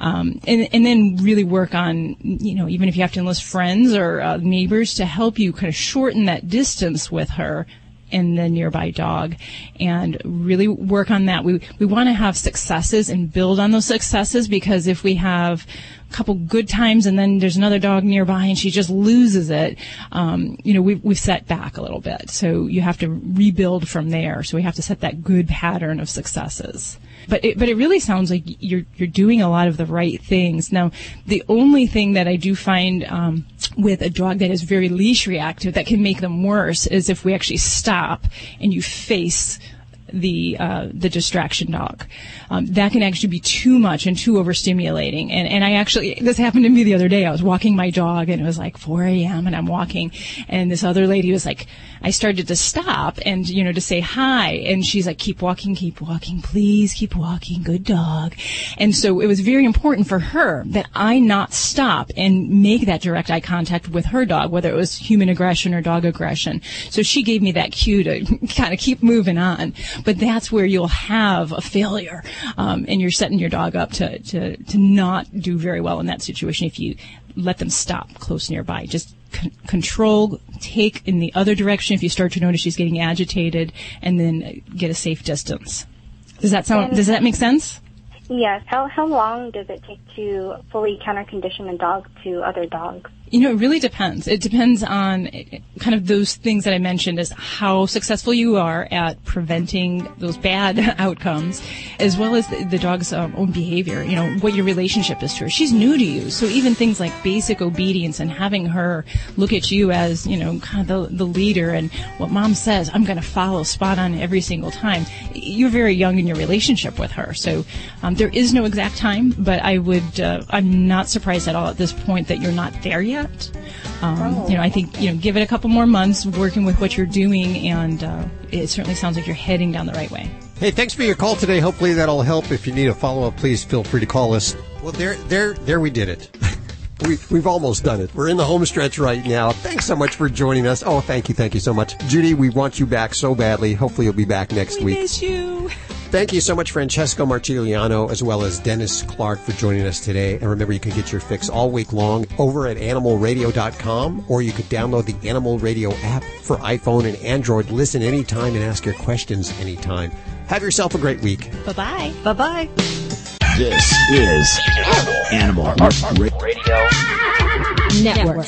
Um, and, and then really work on, you know, even if you have to enlist friends or uh, neighbors to help you kind of shorten that distance with her and the nearby dog and really work on that. We, we want to have successes and build on those successes because if we have couple good times and then there's another dog nearby and she just loses it, um, you know, we've, we've set back a little bit. So you have to rebuild from there. So we have to set that good pattern of successes. But it, but it really sounds like you're you're doing a lot of the right things. Now, the only thing that I do find um, with a dog that is very leash reactive that can make them worse is if we actually stop and you face the uh, the distraction dog. Um, that can actually be too much and too overstimulating. And and I actually this happened to me the other day. I was walking my dog and it was like 4 a.m. and I'm walking, and this other lady was like, I started to stop and you know to say hi, and she's like, keep walking, keep walking, please keep walking, good dog. And so it was very important for her that I not stop and make that direct eye contact with her dog, whether it was human aggression or dog aggression. So she gave me that cue to kind of keep moving on but that's where you'll have a failure, um, and you're setting your dog up to, to to not do very well in that situation if you let them stop close nearby. Just con- control, take in the other direction if you start to notice she's getting agitated, and then get a safe distance. Does that sound? Does that make sense? Yes. How how long does it take to fully counter condition a dog to other dogs? You know, it really depends. It depends on eh, kind of those things that I mentioned as how successful you are at preventing those bad outcomes, as well as the, the dog's um, own behavior. You know, what your relationship is to her. She's new to you, so even things like basic obedience and having her look at you as you know kind of the, the leader and what mom says, I'm going to follow spot on every single time. You're very young in your relationship with her, so um, there is no exact time, but I would uh, I'm not surprised at all at this point that you're not there yet. Um, You know, I think you know, give it a couple more months working with what you're doing, and uh, it certainly sounds like you're heading down the right way. Hey, thanks for your call today. Hopefully that'll help. If you need a follow up, please feel free to call us. Well, there, there, there we did it. we, we've almost done it. We're in the home stretch right now. Thanks so much for joining us. Oh, thank you, thank you so much, Judy. We want you back so badly. Hopefully you'll be back next We week. miss you. Thank you so much, Francesco Marciuliano, as well as Dennis Clark, for joining us today. And remember, you can get your fix all week long over at animalradio.com, or you could download the Animal Radio app for iPhone and Android. Listen anytime and ask your questions anytime. Have yourself a great week. Bye bye. Bye bye. This is Animal Radio Network.